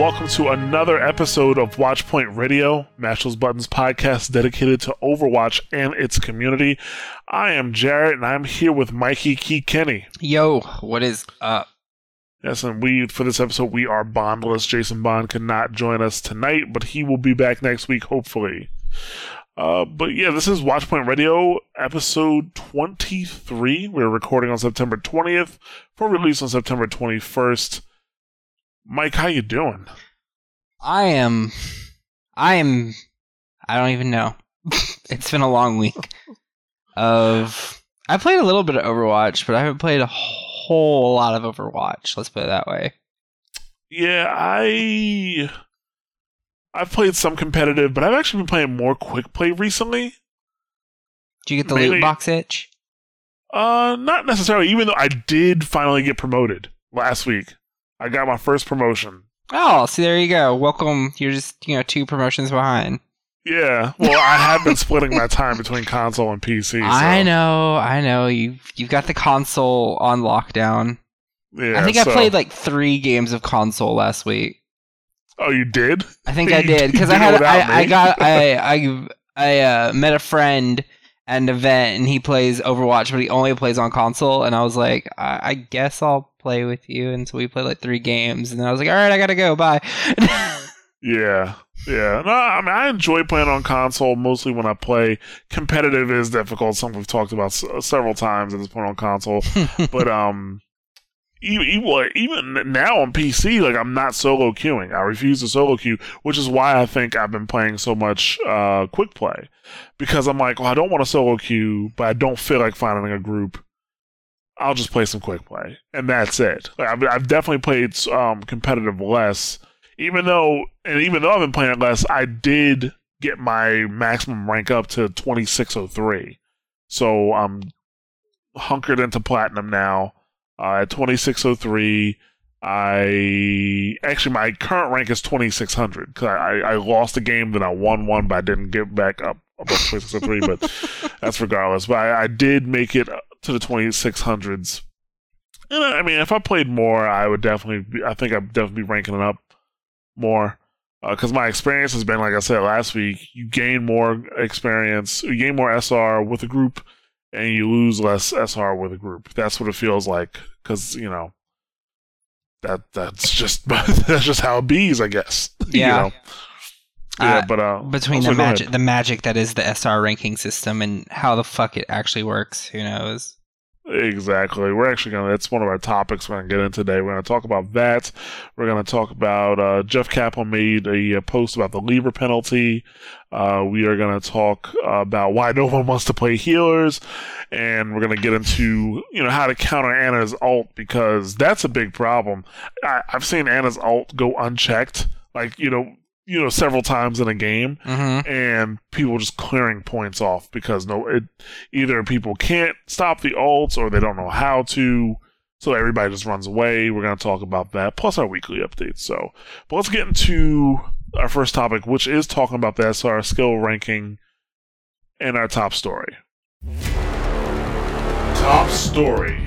Welcome to another episode of Watchpoint Radio, Mash Buttons podcast dedicated to Overwatch and its community. I am Jarrett and I'm here with Mikey Key Kenny. Yo, what is up? Yes, and we for this episode we are bondless. Jason Bond could not join us tonight, but he will be back next week, hopefully. Uh, but yeah, this is Watchpoint Radio, episode 23. We're recording on September 20th for release on September 21st. Mike, how you doing? I am. I am. I don't even know. it's been a long week. Of I played a little bit of Overwatch, but I haven't played a whole lot of Overwatch. Let's put it that way. Yeah, I I've played some competitive, but I've actually been playing more quick play recently. Did you get the Mainly- loot box itch? Uh, not necessarily. Even though I did finally get promoted last week, I got my first promotion. Oh, see, there you go. Welcome. You're just you know two promotions behind. Yeah, well, I have been splitting my time between console and PC. So, I know, I know. You've you've got the console on lockdown. Yeah, I think so- I played like three games of console last week. Oh, you did? I think You I did because I had I, I got I I I uh, met a friend at an event and he plays Overwatch, but he only plays on console. And I was like, I, I guess I'll play with you. And so we played like three games, and then I was like, all right, I gotta go. Bye. Yeah, yeah. No, I mean, I enjoy playing on console mostly when I play. Competitive is difficult. Something we've talked about s- several times at this point on console. but um, even, even now on PC, like I'm not solo queuing. I refuse to solo queue, which is why I think I've been playing so much uh quick play because I'm like, well, I don't want to solo queue, but I don't feel like finding a group. I'll just play some quick play, and that's it. Like, I've, I've definitely played um competitive less, even though and even though I've been playing less, I did get my maximum rank up to 2603. So I'm hunkered into platinum now uh, at 2603. I actually my current rank is 2600 because I, I lost a game then I won one, but I didn't get back up above 2603. but that's regardless. But I, I did make it to the 2600s. And I I mean, if I played more, I would definitely. Be, I think I'd definitely be ranking it up more because my experience has been, like I said last week, you gain more experience, you gain more SR with a group, and you lose less SR with a group. That's what it feels like because you know that that's just that's just how it bees, I guess. You Yeah. know? Yeah, Uh, but uh, Between the magic, the magic that is the SR ranking system, and how the fuck it actually works, who knows? Exactly. We're actually going to, that's one of our topics we're to get in today. We're to talk about that. We're going to talk about, uh, Jeff Kaplan made a, uh post about the leaver penalty. Uh, we are going to talk about why no one wants to play healers. And we're going to get into, you know, how to counter Ana's ult because that's a big problem. I, I've seen Ana's ult go unchecked, like, you know, you know, several times in a game Mm-hmm. and people just clearing points off because no, it either people can't stop the ults or they don't know how to, so everybody just runs away. We're going to talk about that plus our weekly updates. So, but let's get into our first topic, which is talking about the SR skill ranking and our top story. Top story.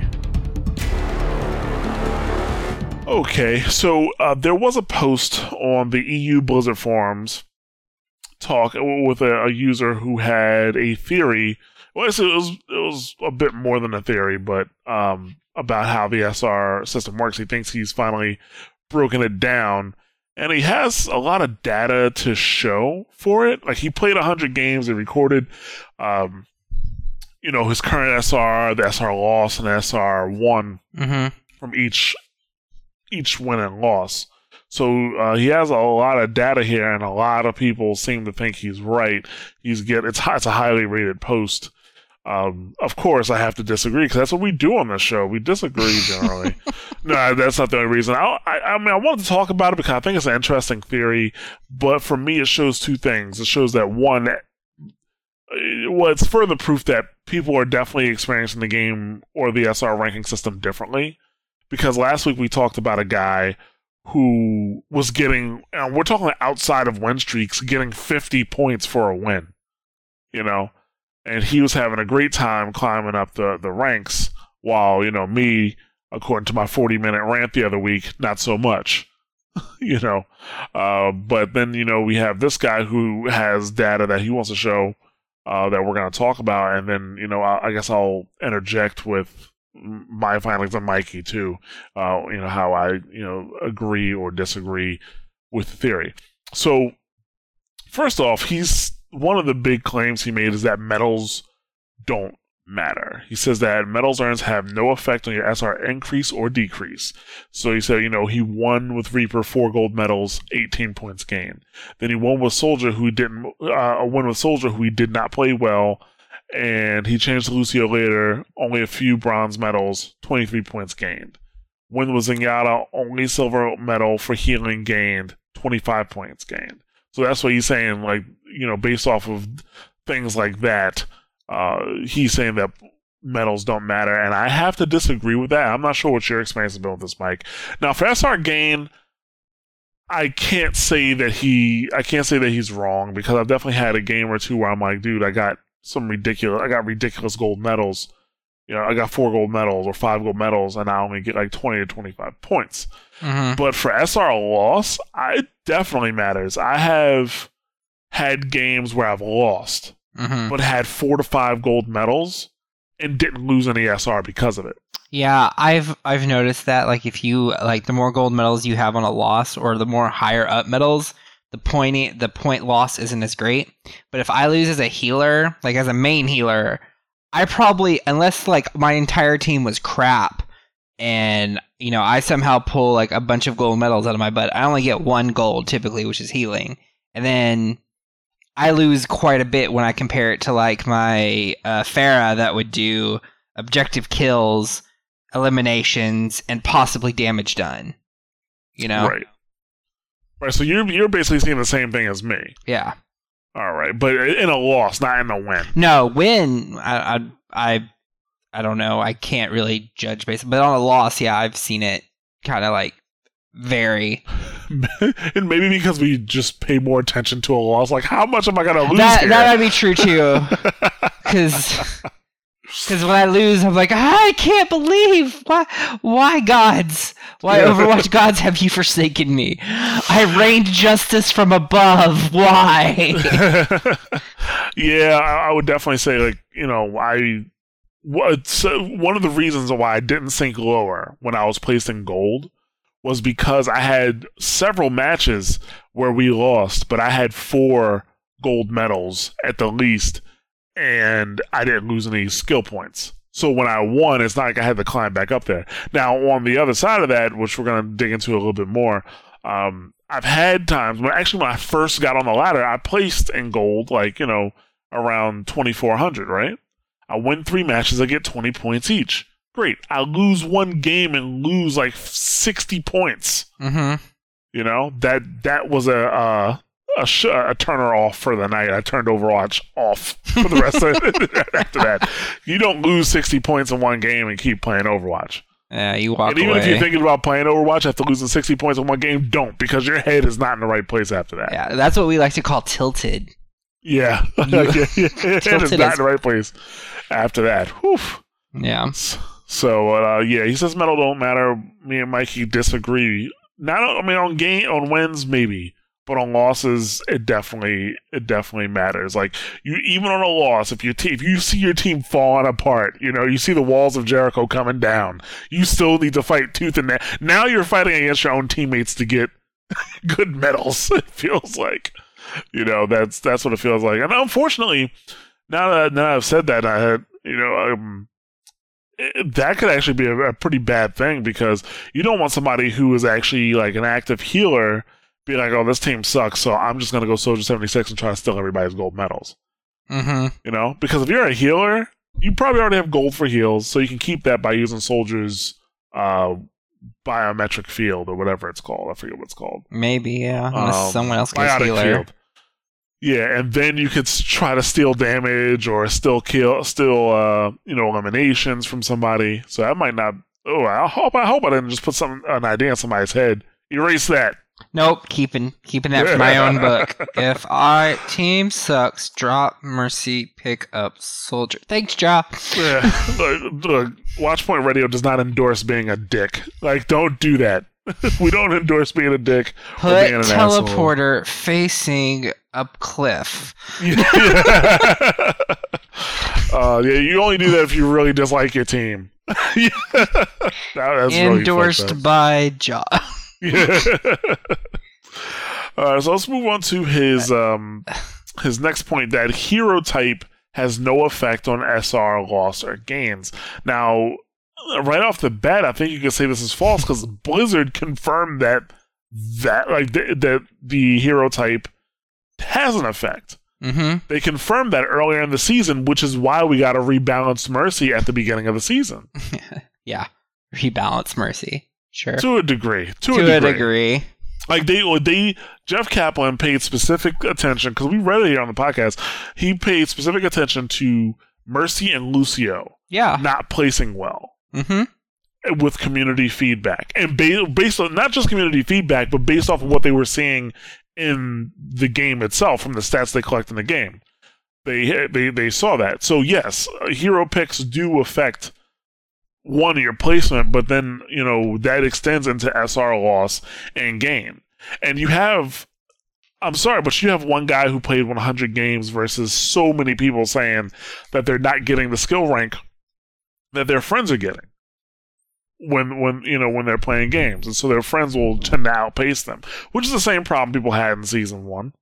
Okay, so uh, there was a post on the EU Blizzard forums talk with a, a user who had a theory. Well, it was it was a bit more than a theory, but um, about how the SR system works. He thinks he's finally broken it down, and he has a lot of data to show for it. Like he played hundred games and recorded, um, you know, his current SR, the SR loss, and SR one Mm-hmm. from each each win and loss. So uh, he has a lot of data here, and a lot of people seem to think he's right. He's get it's it's a highly rated post. Um, of course, I have to disagree because that's what we do on this show. We disagree generally. no, that's not the only reason. I, I, I mean, I wanted to talk about it because I think it's an interesting theory. But for me, it shows two things. It shows that one, well, it's further proof that people are definitely experiencing the game or the SR ranking system differently. Because last week we talked about a guy who was getting, and we're talking outside of win streaks, getting 50 points for a win. You know, and he was having a great time climbing up the, the ranks, while, you know, me, according to my 40 minute rant the other week, not so much. you know, uh, but then, you know, we have this guy who has data that he wants to show uh, that we're going to talk about, and then you know I, I, guess I'll interject with my findings on Mikey too. Uh, you know how I you know agree or disagree with the theory. So first off, he's one of the big claims he made is that medals don't matter. He says that medals earns have no effect on your SR increase or decrease. So he said, you know, he won with Reaper four gold medals, 18 points gained. Then he won with Soldier, who didn't, uh, won with Soldier, who he did not play well. And he changed to Lucio later, only a few bronze medals, 23 points gained. Win with Zenyatta, only silver medal for healing gained, 25 points gained. So that's what he's saying, like, you know, based off of things like that, uh, he's saying that medals don't matter, and I have to disagree with that. I'm not sure what your experience has been with this, Mike. Now, for SR Gain, I can't say that he, I can't say that he's wrong because I've definitely had a game or two where I'm like, dude, I got some ridiculous, I got ridiculous gold medals. You know, I got four gold medals or five gold medals, and I only get like 20 to 25 points. Mm-hmm. But for SR loss, it definitely matters. I have had games where I've lost mm-hmm. but had four to five gold medals and didn't lose any SR because of it. Yeah, I've I've noticed that like if you like the more gold medals you have on a loss or the more higher up medals, the point the point loss isn't as great. But if I lose as a healer, like as a main healer, I probably unless like my entire team was crap and you know I somehow pull like a bunch of gold medals out of my butt, I only get one gold typically, which is healing. And then I lose quite a bit when I compare it to like my uh, Pharah that would do objective kills, eliminations, and possibly damage done. You know, right? Right. So you're you're basically seeing the same thing as me. Yeah. All right, but in a loss, not in a win. No, win. I I I, I don't know. I can't really judge based, but on a loss, yeah, I've seen it kind of like vary. and maybe because we just pay more attention to a loss, like how much am I gonna lose? That here? that might be true too. Because because when I lose, I'm like, ah, I can't believe why why gods why Overwatch gods have you forsaken me? I reigned justice from above. Why? yeah, I would definitely say like you know I. What, so one of the reasons why I didn't sink lower when I was placed in gold was because I had several matches where we lost, but I had four gold medals at the least, and I didn't lose any skill points. So when I won, it's not like I had to climb back up there. Now, on the other side of that, which we're going to dig into a little bit more, um, I've had times when actually when I first got on the ladder, I placed in gold, like, you know, around 2,400, right? I win three matches, I get 20 points each. Great. I lose one game and lose like 60 points. Mm-hmm. You know, that that was a uh, a, sh- a turner off for the night. I turned Overwatch off for the rest of it after that. You don't lose 60 points in one game and keep playing Overwatch. Yeah, you walk away. And even away. if you're thinking about playing Overwatch after losing 60 points in one game, don't because your head is not in the right place after that. Yeah, that's what we like to call tilted. Yeah. yeah, yeah. Your head not in the right place after that. Whew. Yeah. So uh, yeah, he says medal don't matter. Me and Mikey disagree. Not I mean on game on wins maybe, but on losses it definitely it definitely matters. Like you even on a loss, if you te- if you see your team falling apart, you know you see the walls of Jericho coming down, you still need to fight tooth and nail. Now you're fighting against your own teammates to get good medals. It feels like, you know that's that's what it feels like. And unfortunately, now that now I've said that, I had you know um it, that could actually be a, a pretty bad thing because you don't want somebody who is actually like an active healer be like, oh, this team sucks, so I'm just gonna go Soldier 76 and try to steal everybody's gold medals. Mm-hmm. You know, because if you're a healer, you probably already have gold for heals, so you can keep that by using Soldier's uh, biometric field or whatever it's called. I forget what it's called. Maybe, yeah. Unless Um, someone else biotic healer. field. Yeah, and then you could try to steal damage or still kill, steal, uh, you know, eliminations from somebody. So that might not. Oh, I hope I hope I didn't just put some an idea in somebody's head. Erase that. Nope, keeping keeping that for my own book. If our team sucks, drop Mercy, pick up Soldier. Thanks, Ja. Yeah, look, look, Watchpoint Radio does not endorse being a dick. Like, don't do that. we don't endorse being a dick. or Put being an asshole. teleporter facing up cliff. Yeah. uh, yeah, you only do that if you really dislike your team. Yeah. That- that's really Endorsed fucked by Ja. Yeah. All right, so let's move on to his um his next point that hero type has no effect on SR loss or gains. Now, right off the bat, I think you can say this is false because Blizzard confirmed that that like th- that the hero type has an effect. Mm-hmm. They confirmed that earlier in the season, which is why we got a rebalanced Mercy at the beginning of the season. yeah. Rebalance Mercy. Sure. To a degree. To, To a degree. Like they, they, Jeff Kaplan paid specific attention because we read it here on the podcast. He paid specific attention to Mercy and Lucio Yeah. not placing well Mm-hmm. with community feedback, and ba- based on not just community feedback, but based off of what they were seeing in the game itself from the stats they collect in the game. They they they saw that. So yes, uh, hero picks do affect one your placement, but then you know that extends into SR loss and gain. And you have I'm sorry, but you have one guy who played 100 games versus so many people saying that they're not getting the skill rank that their friends are getting when when you know when they're playing games, and so their friends will tend to outpace them, which is the same problem people had in season one.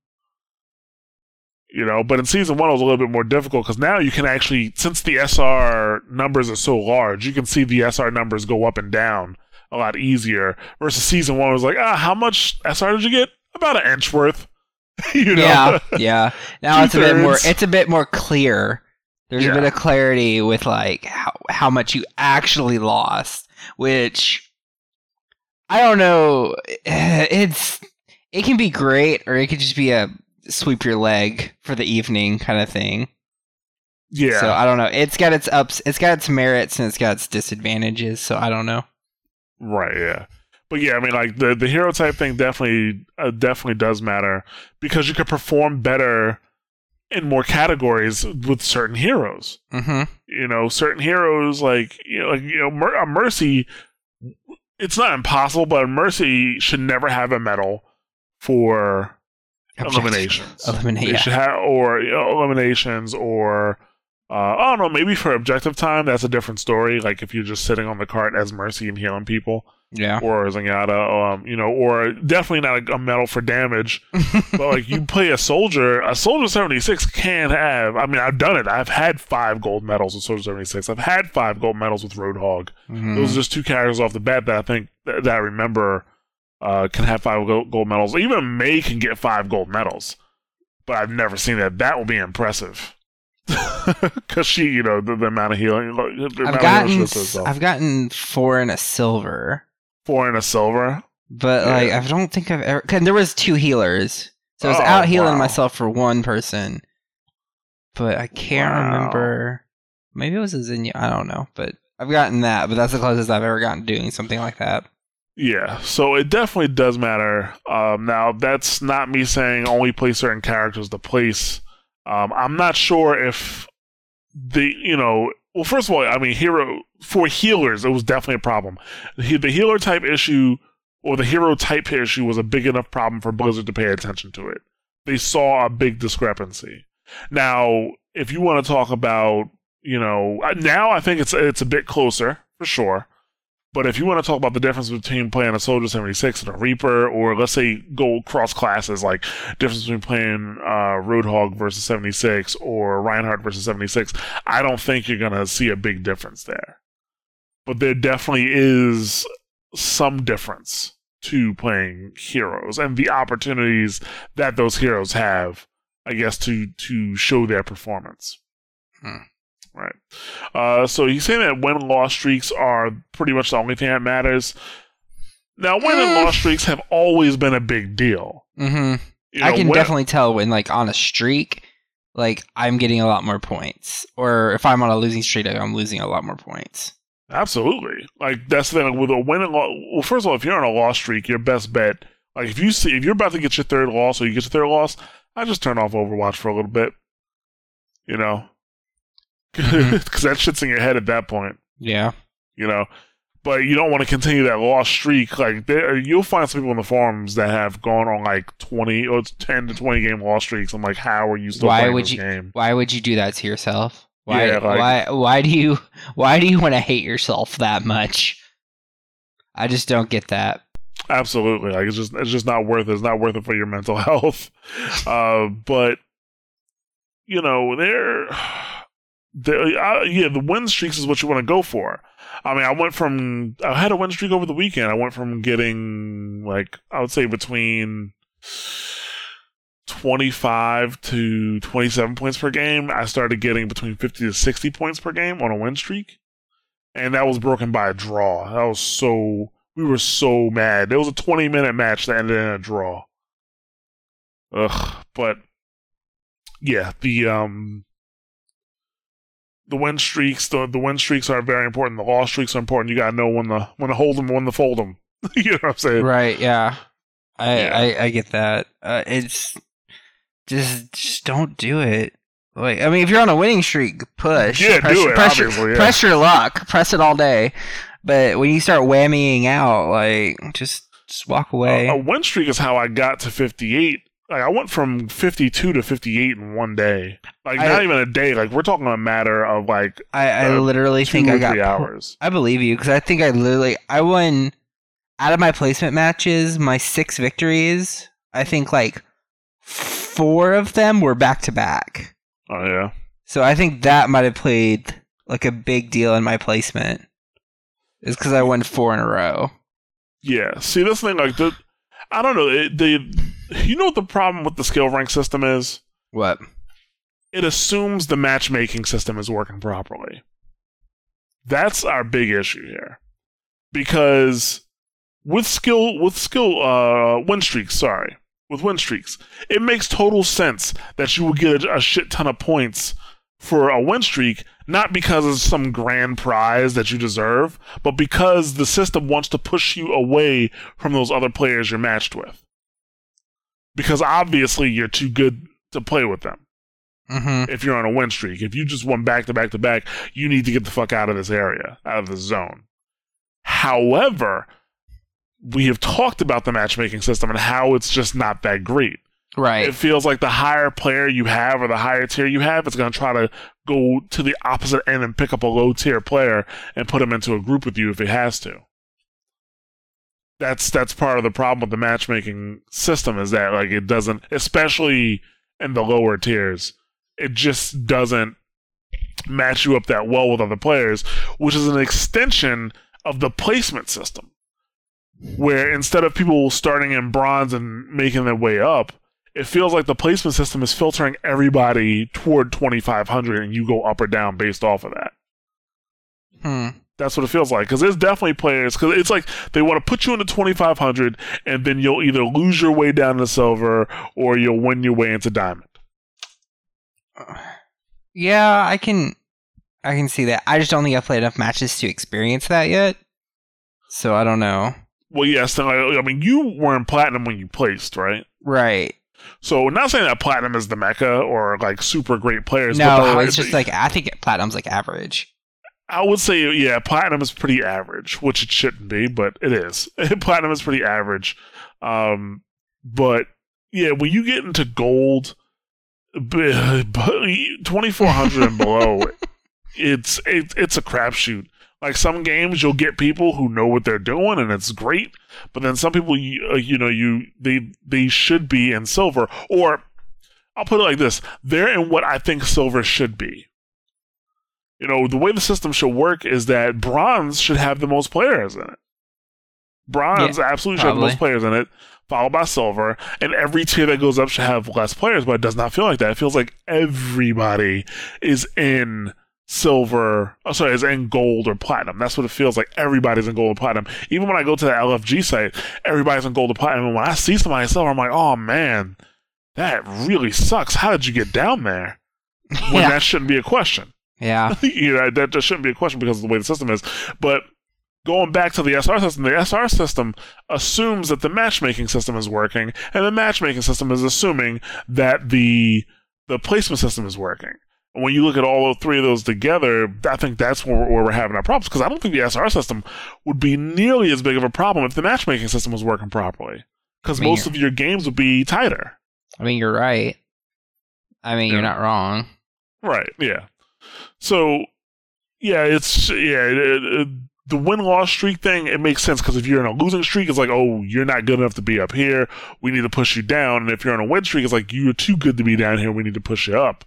You know, but in season one it was a little bit more difficult because now you can actually, since the SR numbers are so large, you can see the SR numbers go up and down a lot easier. Versus season one was like, ah, how much SR did you get? About an inch worth. you know? Yeah. Yeah. Now it's a bit more it's a bit more clear. There's Yeah. a bit of clarity with like how how much you actually lost, which I don't know. It's it can be great or it could just be a sweep your leg for the evening kind of thing. yeah. So I don't know. It's got its ups, it's got its merits and it's got its disadvantages. So I don't know. Right, yeah. But yeah, I mean, like the the hero type thing definitely uh, definitely does matter because you can perform better in more categories with certain heroes. Mm-hmm. You know, certain heroes like you know, like you know, Mer- a Mercy. It's not impossible, but a Mercy should never have a medal for eliminations. Eliminate. Yeah. or you know, eliminations, or uh, I don't know, maybe for objective time, that's a different story. Like if you're just sitting on the cart as Mercy and healing people, yeah. or Zenyatta, um, you know, or definitely not a, a medal for damage. but like you play a soldier, a soldier 76 can have. I mean, I've done it. I've had five gold medals with soldier 76. I've had five gold medals with Roadhog. Mhm. Those are just two characters off the bat that I think that, that I remember uh, can have five gold, medals. Even Mei can get five gold medals, but I've never seen that. That will be impressive. Because she, you know, the, the amount of healing. The I've of gotten healing she does herself. I've gotten four and a silver, four and a silver. but Yeah. like I don't think I've ever. Cause there was two healers, so I was Oh, out healing wow. myself for one person, but I can't Wow. remember. Maybe it was a Zinnia. I don't know, but I've gotten that. But that's the closest I've ever gotten doing something like that. Yeah, so it definitely does matter. Um, now, that's not me saying only play certain characters to place. Um, I'm not sure if the, you know, well, first of all, I mean, hero, for healers, it was definitely a problem. The, the healer type issue or the hero type issue was a big enough problem for Blizzard to pay attention to it. They saw a big discrepancy. Now, if you want to talk about, you know, now I think it's it's a bit closer for sure. But if you want to talk about the difference between playing a Soldier 76 and a Reaper, or let's say go cross classes, like difference between playing uh, Roadhog versus 76 or Reinhardt versus 76, I don't think you're going to see a big difference there. but there definitely is some difference to playing heroes and the opportunities that those heroes have, I guess, to to show their performance. Hmm. Right. Uh, so he's saying that win and loss streaks are pretty much the only thing that matters. Now, win and loss streaks have always been a big deal. hmm You I can when- definitely tell when like on a streak, like I'm getting a lot more points, or if I'm on a losing streak, I'm losing a lot more points. Absolutely. Like that's the thing with a win and loss. Well, first of all, if you're on a loss streak, your best bet, like if you see if you're about to get your third loss or you get your third loss, I just turn off Overwatch for a little bit. You know, because Mhm. that shit's in your head at that point. Yeah. You know, but you don't want to continue that lost streak. Like there, you'll find some people in the forums that have gone on like twenty or ten to twenty game lost streaks. I'm like, how are you still Why playing would this you- game? Why would you do that to yourself? Why? Yeah, like- why? Why do you? Why do you want to hate yourself that much? I just don't get that. Absolutely, like it's just it's just not worth it. It's not worth it for your mental health. Uh, but you know, there, there, uh, yeah, the win streaks is what you want to go for. I mean, I went from I had a win streak over the weekend. I went from getting like I would say between. 25 to 27 points per game. I started getting between 50 to 60 points per game on a win streak. And that was broken by a draw. That was so we were so mad. There was a 20 minute match that ended in a draw. Ugh, but yeah, the um the win streaks, the the win streaks are very important. The loss streaks are important. You gotta know when to when to hold them, when to fold them. you know what I'm saying? Right? Yeah. I Yeah. I, I get that. Uh, it's just just don't do it. Like I mean, if you're on a winning streak, push. Yeah, press, do it, Press, your- yeah. press your luck. Press it all day. But when you start whammying out, like just just walk away. A, a win streak is how I got to 58. Like I went from 52 to 58 in one day. Like I- not even a day. Like we're talking a matter of like I, I uh, literally two think I got. hours. I believe you because I think I literally I won out of my placement matches. My six victories. I think like four of them were back to back. Oh yeah. So I think that might have played like a big deal in my placement. Is because I won four in a row. Yeah. See, this thing, like the, I don't know. It, the, you know what the problem with the skill rank system is? What? It assumes the matchmaking system is working properly. That's our big issue here, because with skill, with skill, uh, win streaks. Sorry, with win streaks, it makes total sense that you will get a, a shit ton of points for a win streak, not because it's some grand prize that you deserve, but because the system wants to push you away from those other players you're matched with. Because obviously you're too good to play with them Mm-hmm. if you're on a win streak. If you just won back to back to back, you need to get the fuck out of this area, out of this zone. However, we have talked about the matchmaking system and how it's just not that great Right. it feels like the higher player you have or the higher tier you have, it's going to try to go to the opposite end and pick up a low tier player and put him into a group with you if it has to. That's that's part of the problem with the matchmaking system is that like it doesn't, especially in the lower tiers, it just doesn't match you up that well with other players, which is an extension of the placement system. Where instead of people starting in bronze and making their way up, it feels like the placement system is filtering everybody toward 2500 and you go up or down based off of that Hmm. that's what it feels like because there's definitely players because it's like they want to put you into 2500 and then you'll either lose your way down to silver or you'll win your way into diamond Yeah, I can. I can see that. I just don't think I've played enough matches to experience that yet. So I don't know. well yes then I, I mean you were in platinum when you placed right Right. So not saying that platinum is the mecca or like super great players but No, it's just like I think platinum's like average. I would say, yeah, platinum is pretty average, which it shouldn't be, but it is. platinum is pretty average. Um, but yeah, when you get into gold, twenty four hundred and below, it's it, it's a crapshoot. Like some games, you'll get people who know what they're doing, and it's great. But then some people, you, uh, you know, you they they should be in silver, or I'll put it like this: they're in what I think silver should be. You know, the way the system should work is that bronze should have the most players in it. Bronze absolutely should have the most players in it, followed by silver, and every tier that goes up should have less players, but it does not feel like that. It feels like everybody is in silver, oh, sorry, is in gold or platinum. That's what it feels like. Everybody's in gold or platinum. Even when I go to the LFG site, everybody's in gold or platinum. And when I see somebody in silver, I'm like, oh man, that really sucks. How did you get down there? When yeah. that shouldn't be a question. yeah. you know, that just shouldn't be a question because of the way the system is. But going back to the SR system, the SR system assumes that the matchmaking system is working, and the matchmaking system is assuming that the the placement system is working. When you look at all three of those together, I think that's where, where we're having our problems. Because I don't think the SR system would be nearly as big of a problem if the matchmaking system was working properly. Because I mean, most of your games would be tighter. I mean, you're right. I mean, you're not wrong. Right. Yeah. So, yeah, it's yeah. It, it- the win loss streak thing it makes sense because if you're in a losing streak, it's like, oh, you're not good enough to be up here. We need to push you down. And if you're on a win streak, it's like you're too good to be down here. We need to push you up.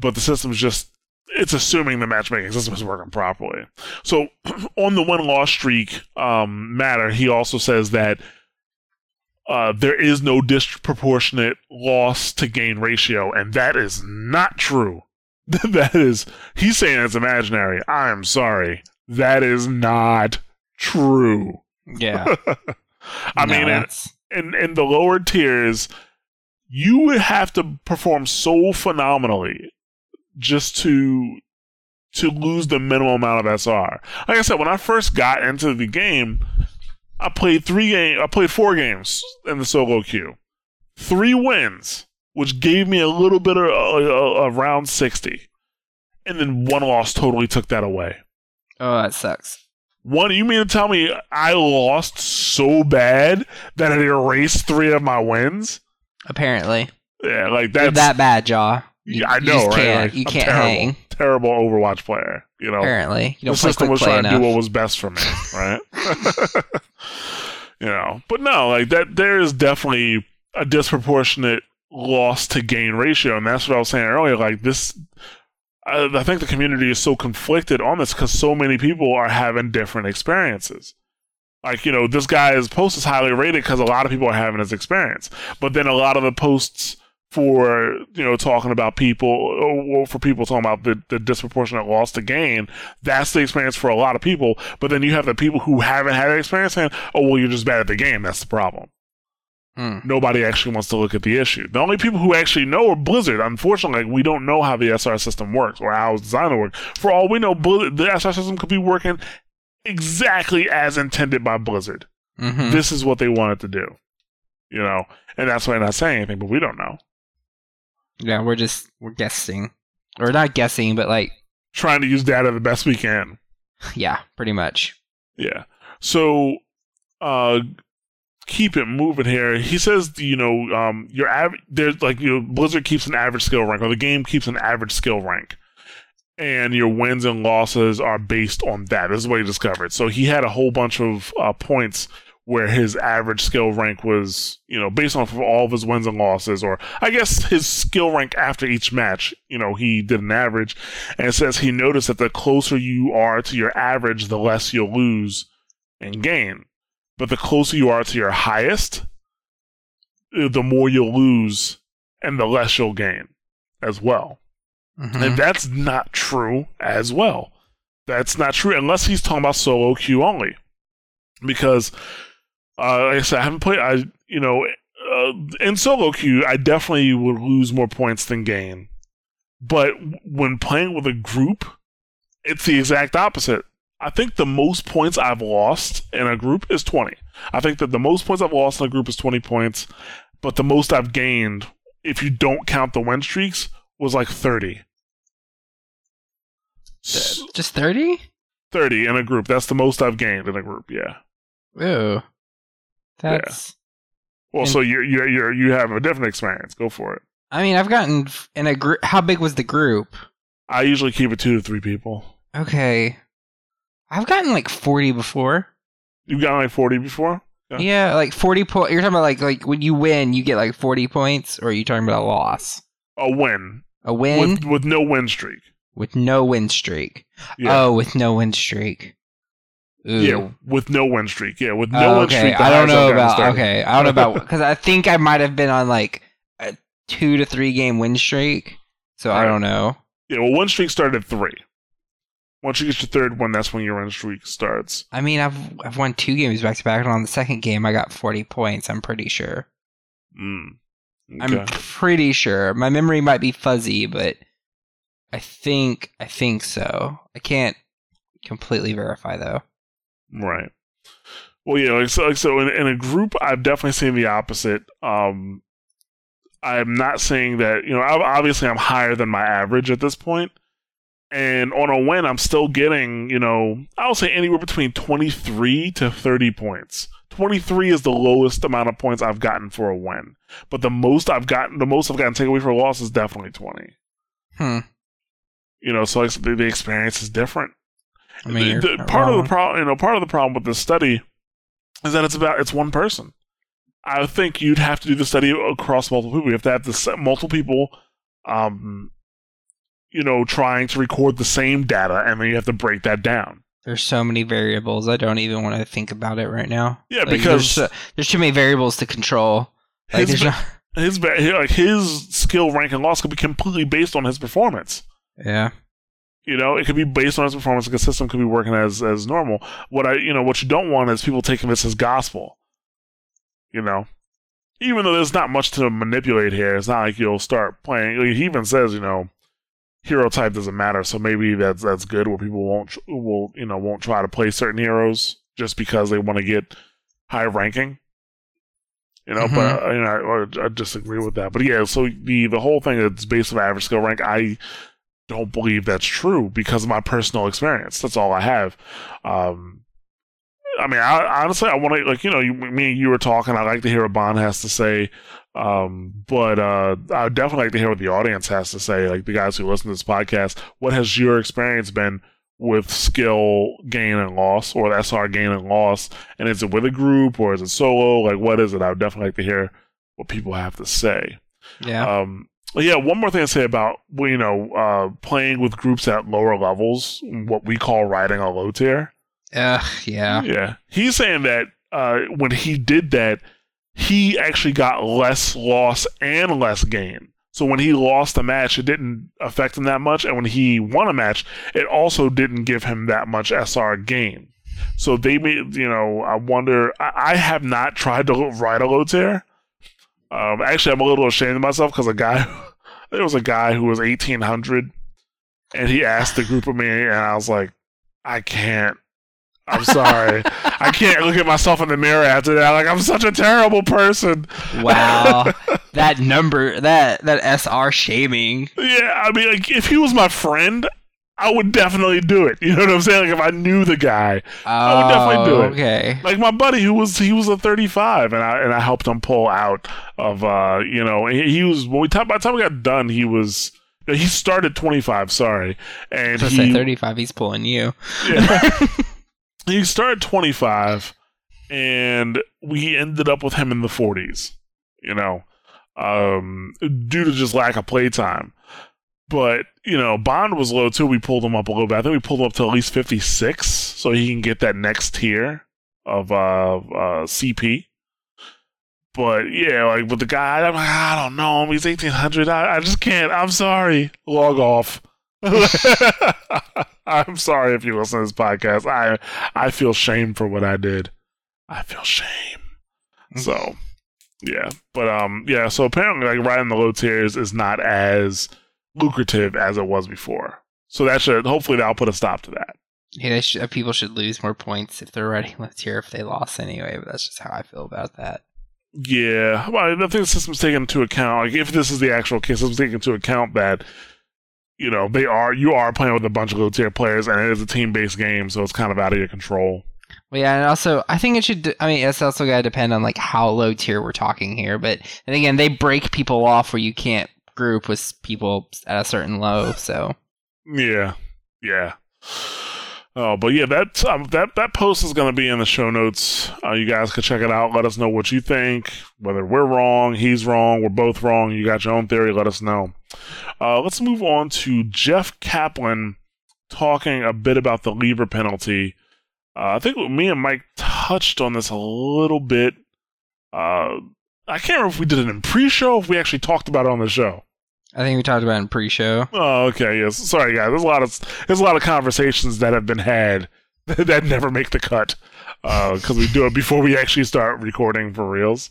But the system's just it's assuming the matchmaking system is working properly. So on the one loss streak um, matter, he also says that uh, there is no disproportionate loss to gain ratio, and that is not true. that is, he's saying it's imaginary. I'm sorry. That is not true. Yeah. I No, mean, in, in, in the lower tiers, you would have to perform so phenomenally just to to lose the minimal amount of SR. Like I said, when I first got into the game, I played three game. I played four games in the solo queue, three wins, which gave me a little bit of uh, uh, around sixty, and then one loss totally took that away. oh, that sucks. One, you mean to tell me I lost so bad that it erased three of my wins? Apparently, Yeah, like you're that bad, Jaw. You, Yeah, I know, right? Can't, Like, you I'm can't terrible, hang. Terrible Overwatch player. You know, Apparently, you the system was trying to do what was best for me, right? you know, but no, like that. There is definitely a disproportionate loss to gain ratio, and that's what I was saying earlier. Like this, I, I think the community is so conflicted on this because so many people are having different experiences. Like you know, this guy's post is highly rated because a lot of people are having his experience, but then a lot of the posts for you know talking about people or for people talking about the, the disproportionate loss to gain that's the experience for a lot of people. But then you have the people who haven't had that experience saying oh well you're just bad at the game. That's the problem. Hmm. nobody actually wants to look at the issue. The only people who actually know are blizzard. Unfortunately we don't know how the sr system works or how it's designed to work for all we know Blizzard, the sr system could be working exactly as intended by blizzard. Mhm. this is what they wanted to do you know? And that's why they're not saying anything but we don't know Yeah, we're just we're guessing, or not guessing, but like, trying to use data the best we can yeah, pretty much. Yeah. So, uh, keep it moving here. He says, you know, um, your average, there's like, you know, Blizzard keeps an average skill rank, or the game keeps an average skill rank. And your wins and losses are based on that. This is what he discovered. So he had a whole bunch of uh, points where his average skill rank was, you know, based on all of his wins and losses, or I guess his skill rank after each match. You know, he did an average, and it says he noticed that the closer you are to your average, the less you'll lose and gain. But the closer you are to your highest, the more you'll lose and the less you'll gain as well. Mhm. And that's not true as well. That's not true unless he's talking about solo queue only. Because, uh, like I said, I haven't played, I, you know, uh, in solo queue, I definitely would lose more points than gain. But when playing with a group, it's the exact opposite. I think the most points I've lost in a group is 20. I think that the most points I've lost in a group is 20 points, but the most I've gained, if you don't count the win streaks, was like 30. Just thirty? 30 in a group. That's the most I've gained in a group, yeah. Ooh, that's. Well, And- so you you you you have a different experience. Go for it. I mean, I've gotten in a group. How big was the group? I usually keep it two to three people. Okay, I've gotten like forty before. You've gotten like 40 before? Yeah. Yeah, like forty points. You're talking about like like when you win, you get like forty points, or are you talking about a loss? A win. A win? With, with no win streak. with no win streak. Yeah. Oh, with no win streak. Ooh. Yeah, with no win streak. Yeah, with no Oh, win streak. I don't know about. Okay, I don't know about because I think I might have been on like a two to three game win streak. So I don't know. Yeah, well, win streak started at three. Once you get your third one, that's when your win streak starts. I mean, I've I've won two games back to back, and on the second game, I got forty points. I'm pretty sure. Mm. I'm pretty sure. My memory might be fuzzy, but I think I think so. I can't completely verify though. Right. Well, yeah, like so, like so in, in a group, I've definitely seen the opposite. Um, I'm not saying that you know. Obviously, I'm higher than my average at this point, and on a win, I'm still getting you know. I'll say anywhere between 23 to 30 points. 23 is the lowest amount of points I've gotten for a win, but the most I've gotten, the most I've gotten taken away for a loss is definitely 20. Hmm. You know, so like, the, the experience is different. I mean, The- the- part of the problem, you know, part of the problem with this study is that it's about it's one person. I think you'd have to do the study across multiple people. You have to have the multiple people, um, you know, trying to record the same data, and then you have to break that down. There's so many variables. I don't even want to think about it right now. Yeah, Like, because there's, so- there's too many variables to control. Like, his his like his skill rank and loss could be completely based on his performance. yeah. You know, it could be based on his performance. Like a system could be working as as normal. What I, you know, what you don't want is people taking this as gospel. You know, even though there's not much to manipulate here, it's not like you'll start playing. like, He even says, you know, hero type doesn't matter. So maybe that's that's good. Where people won't will you know won't try to play certain heroes just because they want to get high ranking. You know, but uh, you know, I, I disagree with that. But yeah, so the the whole thing that's based on average skill rank, I don't believe that's true because of my personal experience. That's all I have. Um, I mean, I, honestly, I want to like you know, you, me and you were talking. I like to hear what Bond has to say, um, but uh, I would definitely like to hear what the audience has to say. Like the guys who listen to this podcast, what has your experience been with skill gain and loss, or SR gain and loss? And is it with a group or is it solo? Like, what is it? I would definitely like to hear what people have to say. Yeah. Um, yeah, one more thing to say about you know uh, playing with groups at lower levels, what we call riding a low tier. Ugh, yeah. Yeah, he's saying that uh, when he did that, he actually got less loss and less gain. So when he lost a match, it didn't affect him that much, and when he won a match, it also didn't give him that much SR gain. So they made, you know, I wonder. I, I have not tried to ride a low tier. Um, actually, I'm a little ashamed of myself because a guy, there was a guy who was 1800, and he asked the group of me, and I was like, I can't. I'm sorry. I can't look at myself in the mirror after that. Like I'm such a terrible person. Wow. that number, that that SR shaming. Yeah, I mean, like if he was my friend, I would definitely do it. You know what I'm saying? Like if I knew the guy, I would definitely do Oh, it. Okay. like my buddy who was he was a 35, and I and I helped him pull out of uh you know he, he was when we by the time we got done he was he started 25. Sorry, and he say 35, he's pulling you. Yeah. he started 25 and we ended up with him in the 40s you know um due to just lack of playtime but you know bond was low too we pulled him up a little bit i think we pulled him up to at least 56 so he can get that next tier of uh, uh cp but yeah like with the guy i'm like i don't know him he's 1800 I, I just can't i'm sorry log off I'm sorry if you listen to this podcast. I I feel shame for what I did. I feel shame. So yeah. But um yeah, so apparently like riding the low tiers is not as lucrative as it was before. So that should hopefully that'll put a stop to that. Yeah, they should, uh, people should lose more points if they're riding with tier if they lost anyway, but that's just how I feel about that. Yeah. Well, I think the system's taking into account like if this is the actual case, it's taking into account that you know, they are you are playing with a bunch of low tier players and it is a team based game, so it's kind of out of your control. Well, yeah, and also I think it should. I mean, it's also got to depend on like how low tier we're talking here. But and again, they break people off where you can't group with people at a certain low. So Yeah, yeah. Oh, but yeah, that um, that that post is going to be in the show notes. Uh, you guys can check it out. Let us know what you think. Whether we're wrong, he's wrong, we're both wrong. You got your own theory. Let us know. Uh, let's move on to Jeff Kaplan talking a bit about the leaver penalty. Uh, I think me and Mike touched on this a little bit. Uh, I can't remember if we did it in pre-show, if we actually talked about it on the show. I think we talked about it in pre-show. Oh, okay. Yes. Sorry, guys. There's a lot of there's a lot of conversations that have been had that never make the cut because uh, we do it before we actually start recording for reals.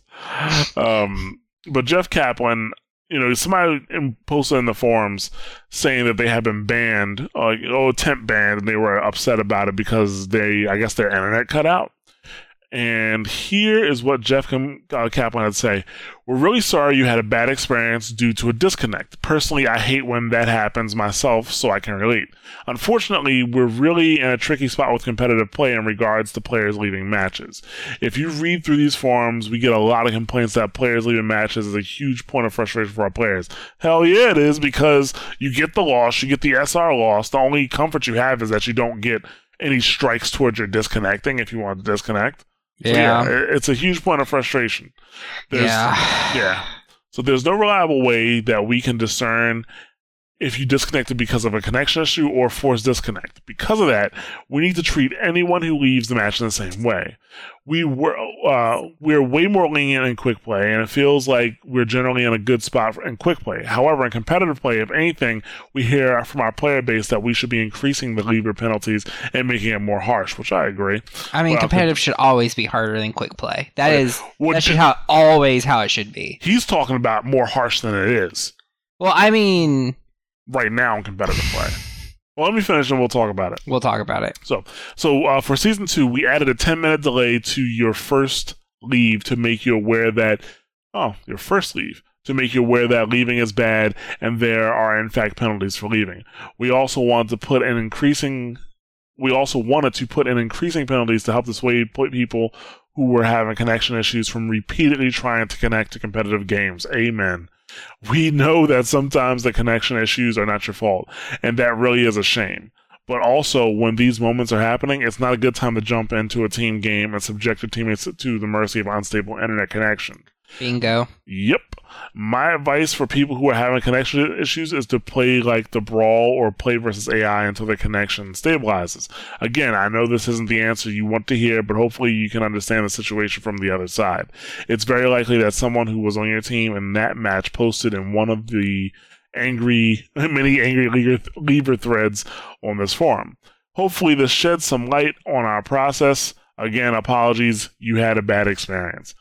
Um, but Jeff Kaplan, you know, somebody posted in the forums saying that they had been banned, like oh, temp banned, and they were upset about it because they, I guess, their internet cut out. And here is what Jeff uh, Kaplan had to say. We're really sorry you had a bad experience due to a disconnect. Personally, I hate when that happens myself, so I can relate. Unfortunately, we're really in a tricky spot with competitive play in regards to players leaving matches. If you read through these forums, we get a lot of complaints that players leaving matches is a huge point of frustration for our players. Hell yeah, it is because you get the loss, you get the SR loss. The only comfort you have is that you don't get any strikes towards your disconnecting if you want to disconnect. So, yeah. yeah. it's a huge point of frustration. There's, yeah. Yeah. So there's no reliable way that we can discern if you disconnected because of a connection issue or forced disconnect. Because of that, we need to treat anyone who leaves the match in the same way. We were uh, we're way more lenient in quick play, and it feels like we're generally in a good spot in quick play. However, in competitive play, if anything, we hear from our player base that we should be increasing the leaver penalties and making it more harsh, which I agree. I mean, competitive should always be harder than quick play. That right. is well, that's how always how it should be. He's talking about more harsh than it is. Well, I mean, right now in competitive play. Well, let me finish and we'll talk about it. We'll talk about it. So, so uh, for season two, we added a 10 minute delay to your first leave to make you aware that, oh, your first leave to make you aware that leaving is bad and there are in fact penalties for leaving. We also want to put an increasing we also wanted to put in increasing penalties to help dissuade people who were having connection issues from repeatedly trying to connect to competitive games. Amen we know that sometimes the connection issues are not your fault, and that really is a shame. But also, when these moments are happening, it's not a good time to jump into a team game and subject your teammates to the mercy of unstable internet connection. Bingo. Yep. My advice for people who are having connection issues is to play like the brawl or play versus AI until the connection stabilizes. Again, I know this isn't the answer you want to hear, but hopefully you can understand the situation from the other side. It's very likely that someone who was on your team in that match posted in one of the angry, many angry leaver, threads on this forum. Hopefully, this sheds some light on our process. Again, apologies, you had a bad experience.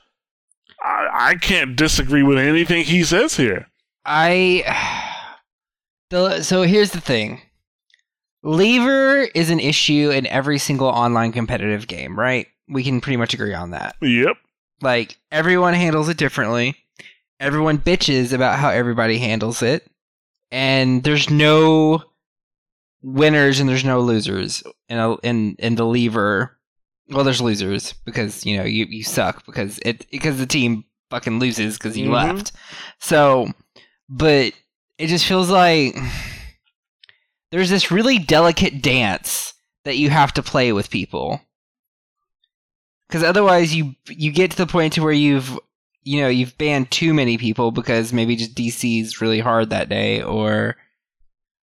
I, I can't disagree with anything he says here. I. The, so here's the thing. Leaver is an issue in every single online competitive game, right? We can pretty much agree on that. Yep. Like everyone handles it differently. Everyone bitches about how everybody handles it. And there's no winners and there's no losers in a, in in the leaver well, there's losers because you know you, you suck because it because the team fucking loses because you mm-hmm. left. So, but it just feels like there's this really delicate dance that you have to play with people because otherwise you you get to the point to where you've you know you've banned too many people because maybe just DC is really hard that day or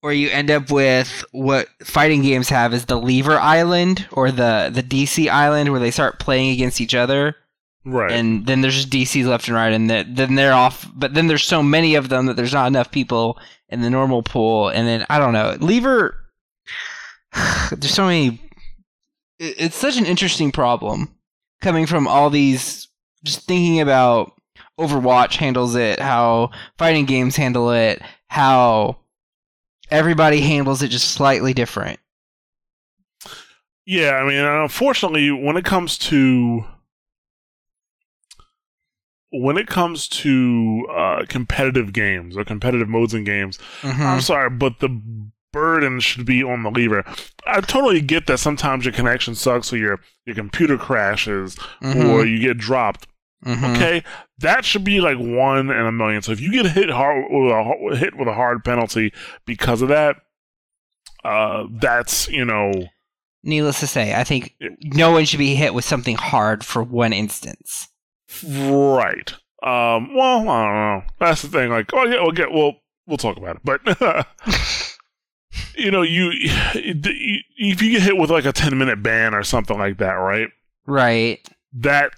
or you end up with what fighting games have is the leaver island or the the DC island where they start playing against each other. Right. And then there's just DCs left and right and then they're off but then there's so many of them that there's not enough people in the normal pool and then I don't know. Leaver there's so many it's such an interesting problem coming from all these just thinking about Overwatch handles it, how fighting games handle it, how everybody handles it just slightly different. Yeah, I mean, unfortunately, when it comes to when it comes to uh, competitive games or competitive modes in games, mm-hmm. I'm sorry, but the burden should be on the leaver. I totally get that sometimes your connection sucks or your your computer crashes mm-hmm. or you get dropped. Mm-hmm. Okay, that should be like one in a million. So if you get hit hard with a, hit with a hard penalty because of that, uh, that's you know. Needless to say, I think no one should be hit with something hard for one instance. Right. Um. Well, I don't know. That's the thing. Like, oh yeah, well, get well. we'll talk about it. But you know, you if you get hit with like a ten minute ban or something like that, right? Right. That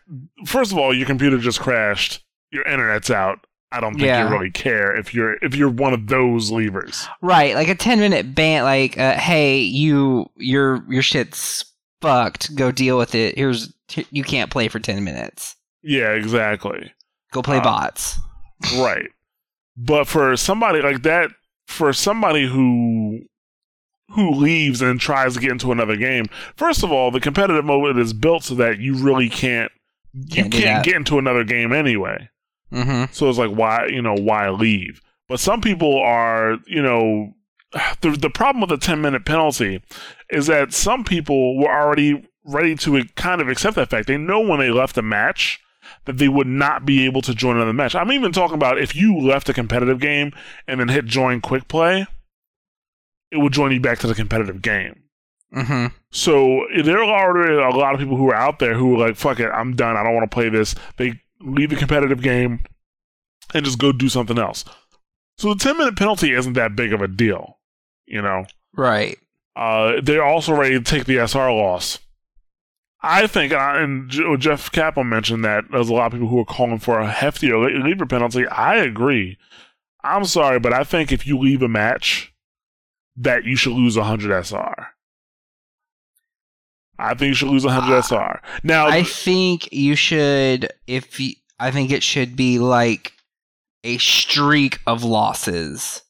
first of all, your computer just crashed. Your internet's out. I don't think Yeah. you really care if you're if you're one of those leavers. Right, like a ten minute ban. Like, uh, hey, you, your, your shit's fucked. Go deal with it. Here's, you can't play for ten minutes. Yeah, exactly. Go play Uh, bots. Right. But for somebody like that, for somebody who who leaves and tries to get into another game, first of all, the competitive mode is built so that you really can't you Can't can't get into another game anyway. Mm-hmm. So it's like why you know why leave? But some people are you know the the problem with the ten minute penalty is that some people were already ready to kind of accept that fact. They know when they left a match that they would not be able to join another match. I'm even talking about if you left a competitive game and then hit join quick play, it will join you back to the competitive game. Mm-hmm. So there are already a lot of people who are out there who are like, "Fuck it, I'm done. I don't want to play this." They leave the competitive game and just go do something else. So the 10 minute penalty isn't that big of a deal, you know. Right. Uh, they're also ready to take the SR loss. I think, uh, and Jeff Kaplan mentioned that there's a lot of people who are calling for a heftier le- leaver penalty. I agree. I'm sorry, but I think if you leave a match, that you should lose 100 SR. I think you should lose 100 Ah. SR. Now, I think you should. If you, I think it should be like a streak of losses.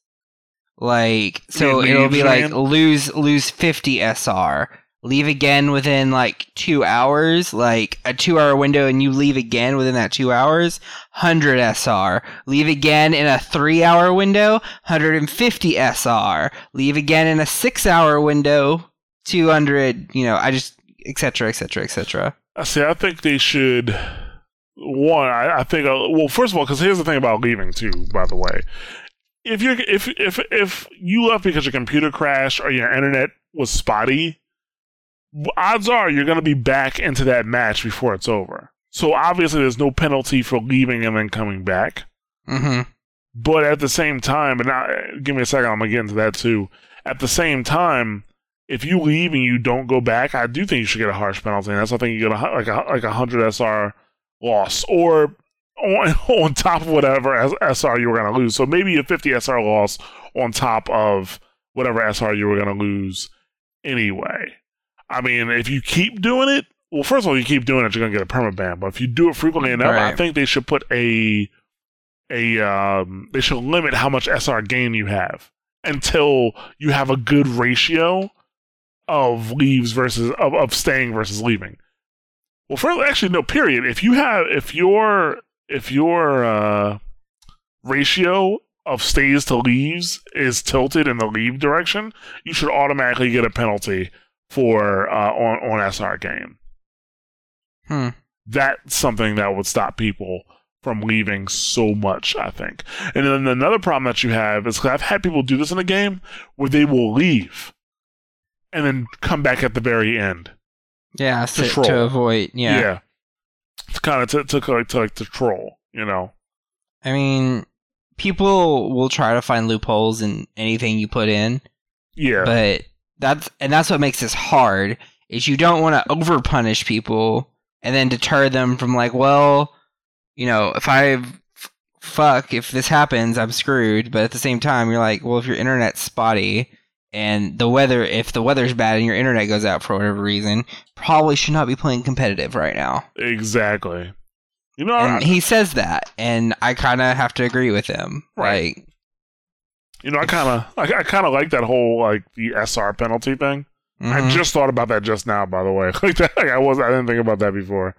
Like so, it'll be like lose lose fifty SR, leave again within like two hours, like a two hour window, and you leave again within that two hours, hundred SR. Leave again in a three hour window, hundred and fifty SR. Leave again in a six hour window, two hundred. You know, I just etc. etc. etc. I see. I think they should. One, I, I think. Uh, well, first of all, because here's the thing about leaving too. By the way, if you're if if if you left because your computer crashed or your internet was spotty, odds are you're going to be back into that match before it's over. So obviously, there's no penalty for leaving and then coming back. Mm-hmm. But at the same time, and now, give me a second, I'm gonna get into that too. At the same time, if you leave and you don't go back, I do think you should get a harsh penalty. And that's I think you get a, like a like a hundred SR loss, or on, on top of whatever SR you were gonna lose. So maybe a 50 SR loss on top of whatever SR you were gonna lose anyway. I mean, if you keep doing it, well, first of all, you keep doing it, you're gonna get a perma ban. But if you do it frequently enough, I think they should put a a um, they should limit how much SR gain you have until you have a good ratio of leaves versus of, of staying versus leaving. Well, for actually no period. If you have if your if your uh, ratio of stays to leaves is tilted in the leave direction, you should automatically get a penalty for uh, on on SR game. Hmm. That's something that would stop people from leaving so much, I think. And then another problem that you have is I've had people do this in a game where they will leave and then come back at the very end. Yeah, so, troll. to avoid. Yeah, yeah. It's kind of to, to, like, to like to troll, you know. I mean, people will try to find loopholes in anything you put in, Yeah. but that's and that's what makes this hard. Is you don't want to over punish people and then deter them from like, well, you know, if I f- fuck if this happens, I'm screwed. But at the same time, you're like, well, if your internet's spotty and the weather, if the weather's bad and your internet goes out for whatever reason, probably should not be playing competitive right now. exactly. You know, and he says that, and I kind of have to agree with him. Right. Like, you know, I kind of, I, I kind of like that whole like the SR penalty thing. I mhm. just thought about that just now, by the way. Like that, like I was, I didn't think about that before.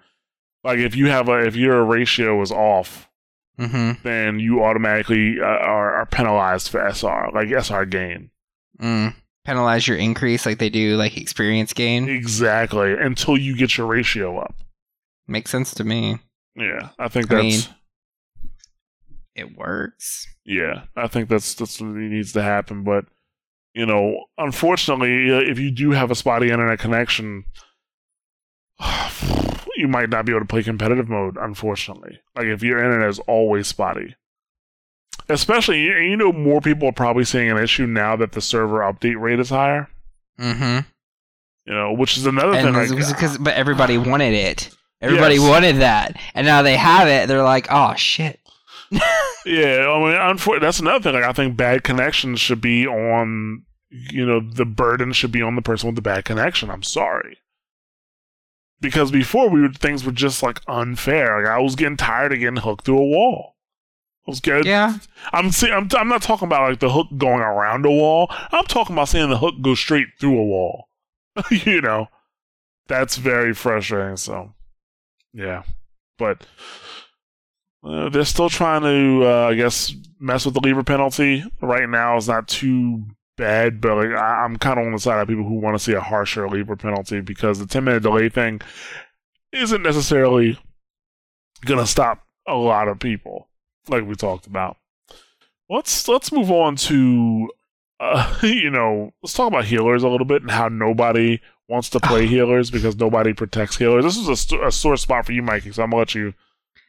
Like if you have a, if your ratio is off, Mhm. then you automatically uh, are, are penalized for SR, like SR gain. Mm. penalize your increase like they do like experience gain. Exactly. Until you get your ratio up. Makes sense to me. Yeah, I think I that's mean- It works. yeah, I think that's that's what needs to happen. But you know, unfortunately, uh, if you do have a spotty internet connection, you might not be able to play competitive mode. Unfortunately, like if your internet is always spotty, Especially, you you know, more people are probably seeing an issue now that the server update rate is higher. Mm-hmm. You know, which is another And thing. it's Like, because, but everybody wanted it. Everybody Yes. wanted that, and now they have it. They're like, oh shit. Yeah, I mean, unfor- that's another thing. Like, I think bad connections should be on, you know, the burden should be on the person with the bad connection. I'm sorry, because before we would things were just like unfair. Like I was getting tired of getting hooked through a wall. I was getting. Yeah. I'm, see, I'm I'm not talking about like the hook going around a wall. I'm talking about seeing the hook go straight through a wall. you know, that's very frustrating. So, yeah, but uh, they're still trying to, uh, I guess, mess with the leaver penalty. Right now, it's not too bad, but like I, I'm kind of on the side of people who want to see a harsher leaver penalty because the 10 minute delay thing isn't necessarily gonna stop a lot of people, like we talked about. Let's let's move on to, uh, you know, let's talk about healers a little bit and how nobody wants to play healers because nobody protects healers. This is a, st- a sore spot for you, Mikey. So I'm gonna let you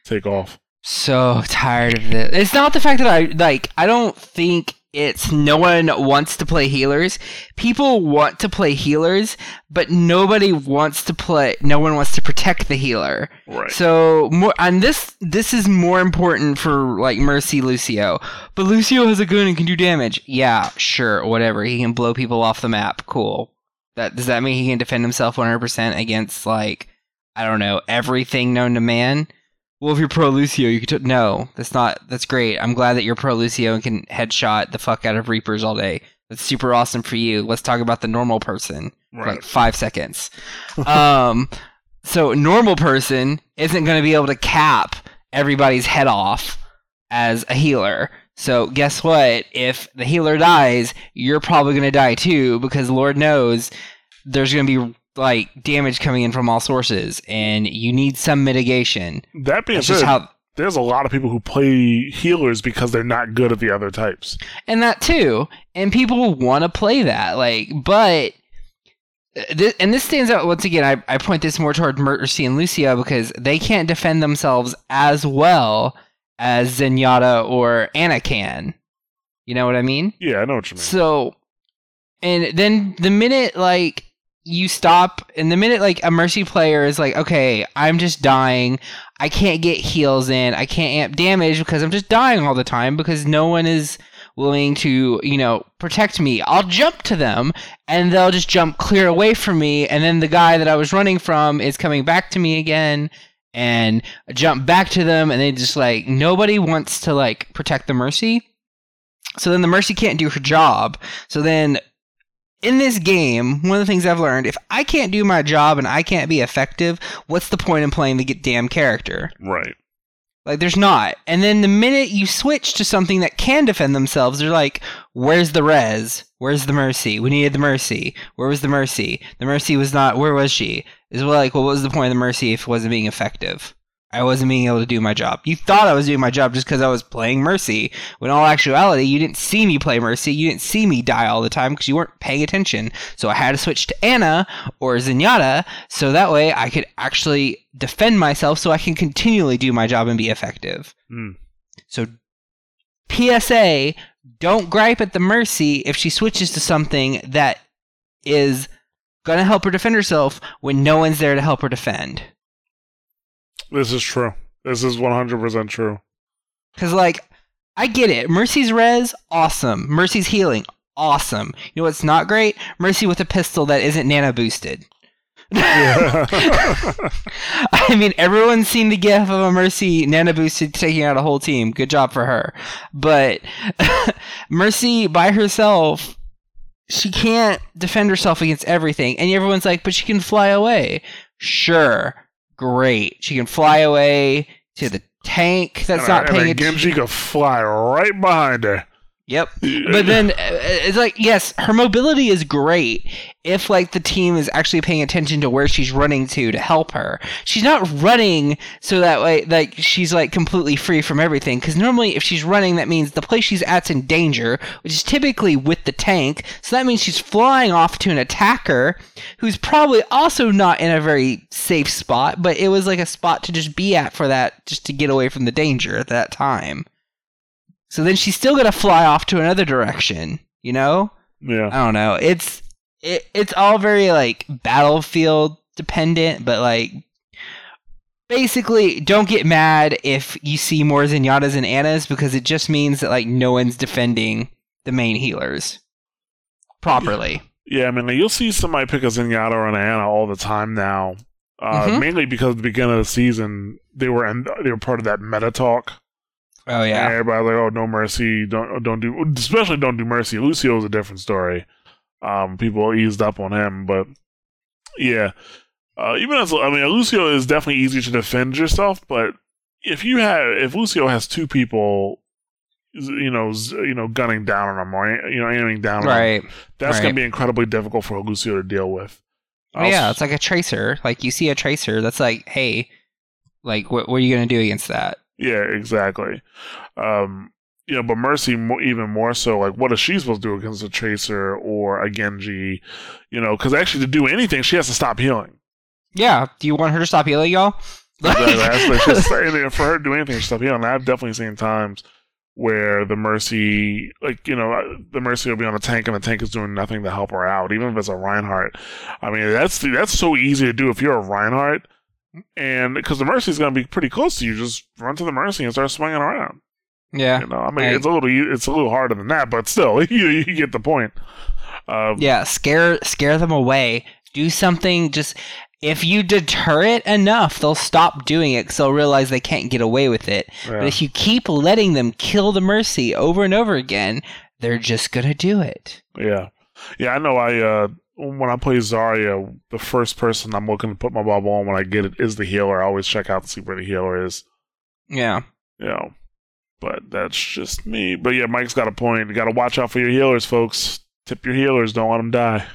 take off. So tired of this. It's not the fact that I like. I don't think it's no one wants to play healers. People want to play healers, but nobody wants to play. No one wants to protect the healer. Right. So more and this this is more important for like Mercy Lucio. But Lucio has a gun and can do damage. Yeah, sure, whatever. He can blow people off the map. Cool. That does that mean he can defend himself 100% against like I don't know, everything known to man? Well, if you're pro Lucio, you could t- no. That's not. That's great. I'm glad that you're pro Lucio and can headshot the fuck out of Reapers all day. That's super awesome for you. Let's talk about the normal person for Right. like five seconds. um, so normal person isn't going to be able to cap everybody's head off as a healer. So guess what? If the healer dies, you're probably going to die too because Lord knows there's going to be like damage coming in from all sources and you need some mitigation. That being That's said, how there's a lot of people who play healers because they're not good at the other types. and that too and people want to play that like but uh, th- and this stands out once again I, I point this more toward mercy and lucio because they can't defend themselves as well as zenyatta or ana can you know what i mean Yeah, I know what you mean. so and then the minute like you stop and the minute like a mercy player is like okay i'm just dying. I can't get heals in. I can't amp damage because i'm just dying all the time because no one is willing to you know protect me. I'll jump to them and they'll just jump clear away from me and then the guy that i was running from is coming back to me again and I jump back to them and they just like nobody wants to like protect the mercy. So then the mercy can't do her job. So then in this game, one of the things I've learned, if I can't do my job and I can't be effective, what's the point in playing the damn character? right. Like, there's not. And then the minute you switch to something that can defend themselves, they're like, where's the res? Where's the mercy? We needed the mercy. Where was the mercy? The mercy was not, where was she? Is like, well, what was the point of the mercy if it wasn't being effective? I wasn't being able to do my job. You thought I was doing my job just because I was playing Mercy, when in all actuality, you didn't see me play Mercy. You didn't see me die all the time because you weren't paying attention. So I had to switch to Ana or Zenyatta so that way I could actually defend myself so I can continually do my job and be effective. Mm. So PSA, don't gripe at the Mercy if she switches to something that is going to help her defend herself when no one's there to help her defend. This is true. This is 100% true. Because, like, I get it. Mercy's res, awesome. Mercy's healing, awesome. You know what's not great? Mercy with a pistol that isn't nano boosted. Yeah. I mean, everyone's seen the gif of a Mercy nano boosted taking out a whole team. Good job for her. But Mercy by herself, she can't defend herself against everything. And everyone's like, but she can fly away. Sure, great. She can fly away to the tank that's and not paying attention. Genji could fly right behind her. Yep. But then uh, it's like, yes, her mobility is great if like the team is actually paying attention to where she's running to to help her. She's not running so that way like she's like completely free from everything cuz normally if she's running that means the place she's at's in danger, which is typically with the tank. So that means she's flying off to an attacker who's probably also not in a very safe spot, but it was like a spot to just be at for that just to get away from the danger at that time. So then she's still gonna fly off to another direction. You know? Yeah. I don't know. It's it, it's all very like battlefield dependent, but like basically don't get mad if you see more Zenyattas and Anas because it just means that like no one's defending the main healers properly. Yeah, I mean, you'll see somebody pick a Zenyatta or an Ana all the time now. Uh, Mhm. Mainly because at the beginning of the season they were in, they were part of that meta talk. Oh And yeah. everybody like, oh, no mercy, don't don't do, especially don't do mercy. Lucio is a different story. Um, people eased up on him, but yeah, uh, even as I mean, Lucio is definitely easy to defend yourself, but if you have if Lucio has two people, you know, you know, gunning down on him or you know aiming down, on him, Right. that's right. gonna be incredibly difficult for Lucio to deal with. Well, yeah, it's like a tracer. Like you see a tracer, that's like, hey, like what, what are you gonna do against that? Yeah, exactly. Um, you know, but Mercy even more so. Like, what is she supposed to do against a Tracer or a Genji? You know, because actually to do anything, she has to stop healing. Yeah. Do you want her to stop healing, y'all? Exactly. That's like she's- anything- for her to do anything, she stop healing. I've definitely seen times where the Mercy, like you know, uh, the Mercy will be on a tank and the tank is doing nothing to help her out, even if it's a Reinhardt. I mean, that's that's so easy to do if you're a Reinhardt. And because the Mercy is going to be pretty close to you, just run to the Mercy and start swinging around. yeah. You know, I mean, it's a little it's a little harder than that, but still, you you get the point. Um, Yeah, scare scare them away. Do something just if you deter it enough, they'll stop doing it because they'll realize they can't get away with it. But if you keep letting them kill the mercy over and over again, they're just gonna do it. yeah, yeah. I know. I uh, when I play Zarya, the first person I'm looking to put my bubble on when I get it is the healer. I always check out to see where the healer is. Yeah. You know, but that's just me. But yeah, Mike's got a point. You got to watch out for your healers, folks. Tip your healers. Don't let them die.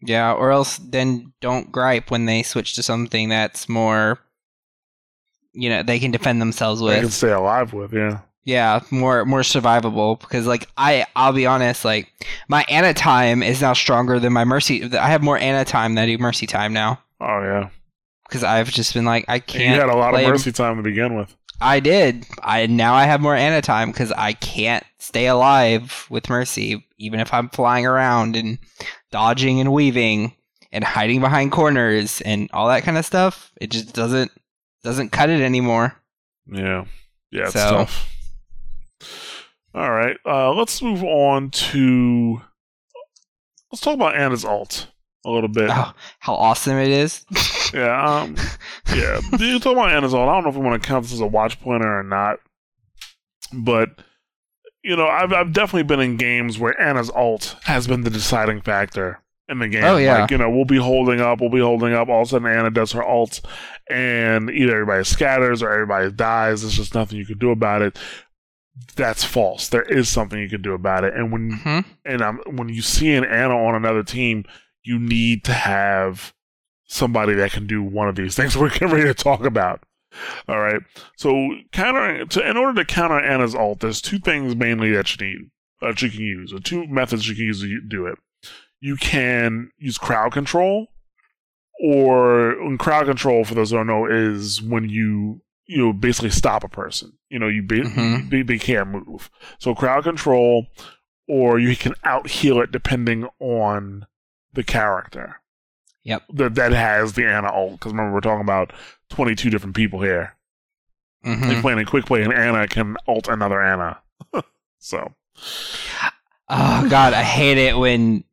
Yeah, or else then don't gripe when they switch to something that's more you know, they can defend themselves with. They can stay alive with. Yeah. Yeah, more more survivable because like I I'll be honest, like my Ana time is now stronger than my mercy I have more Ana time than I do mercy time now. Oh yeah. because I've just been like I can't. you had a lot of mercy time to begin with. I did. I now I have more Ana time because I can't stay alive with Mercy, even if I'm flying around and dodging and weaving and hiding behind corners and all that kind of stuff. It just doesn't doesn't cut it anymore. Yeah. Yeah, it's So- tough. All right. Uh, let's move on to. Let's talk about Ana's alt a little bit. Oh, how awesome it is! Yeah. Um, yeah. you talk about Ana's alt. I don't know if we want to count this as a watch pointer or not. But, you know, I've, I've definitely been in games where Ana's alt has been the deciding factor in the game. Oh, yeah. Like, you know, we'll be holding up, we'll be holding up. All of a sudden, Ana does her alt, and either everybody scatters or everybody dies. There's just nothing you can do about it. That's false. There is something you can do about it. And when hmm and um, when you see an Ana on another team, you need to have somebody that can do one of these things we're getting ready to talk about. All right. So countering to in order to counter Ana's ult, there's two things mainly that you need that you can use, or two methods you can use to do it. You can use crowd control, or crowd control, for those who don't know, is when you you know basically stop a person. You know, you ba- Mhm. they, they can't move. So crowd control, or you can out heal it depending on the character. Yep. That that has the Ana ult. Because remember, we're talking about 22 different people here. hmm Like playing a quick play, and Ana can ult another Ana. so Oh god, I hate it when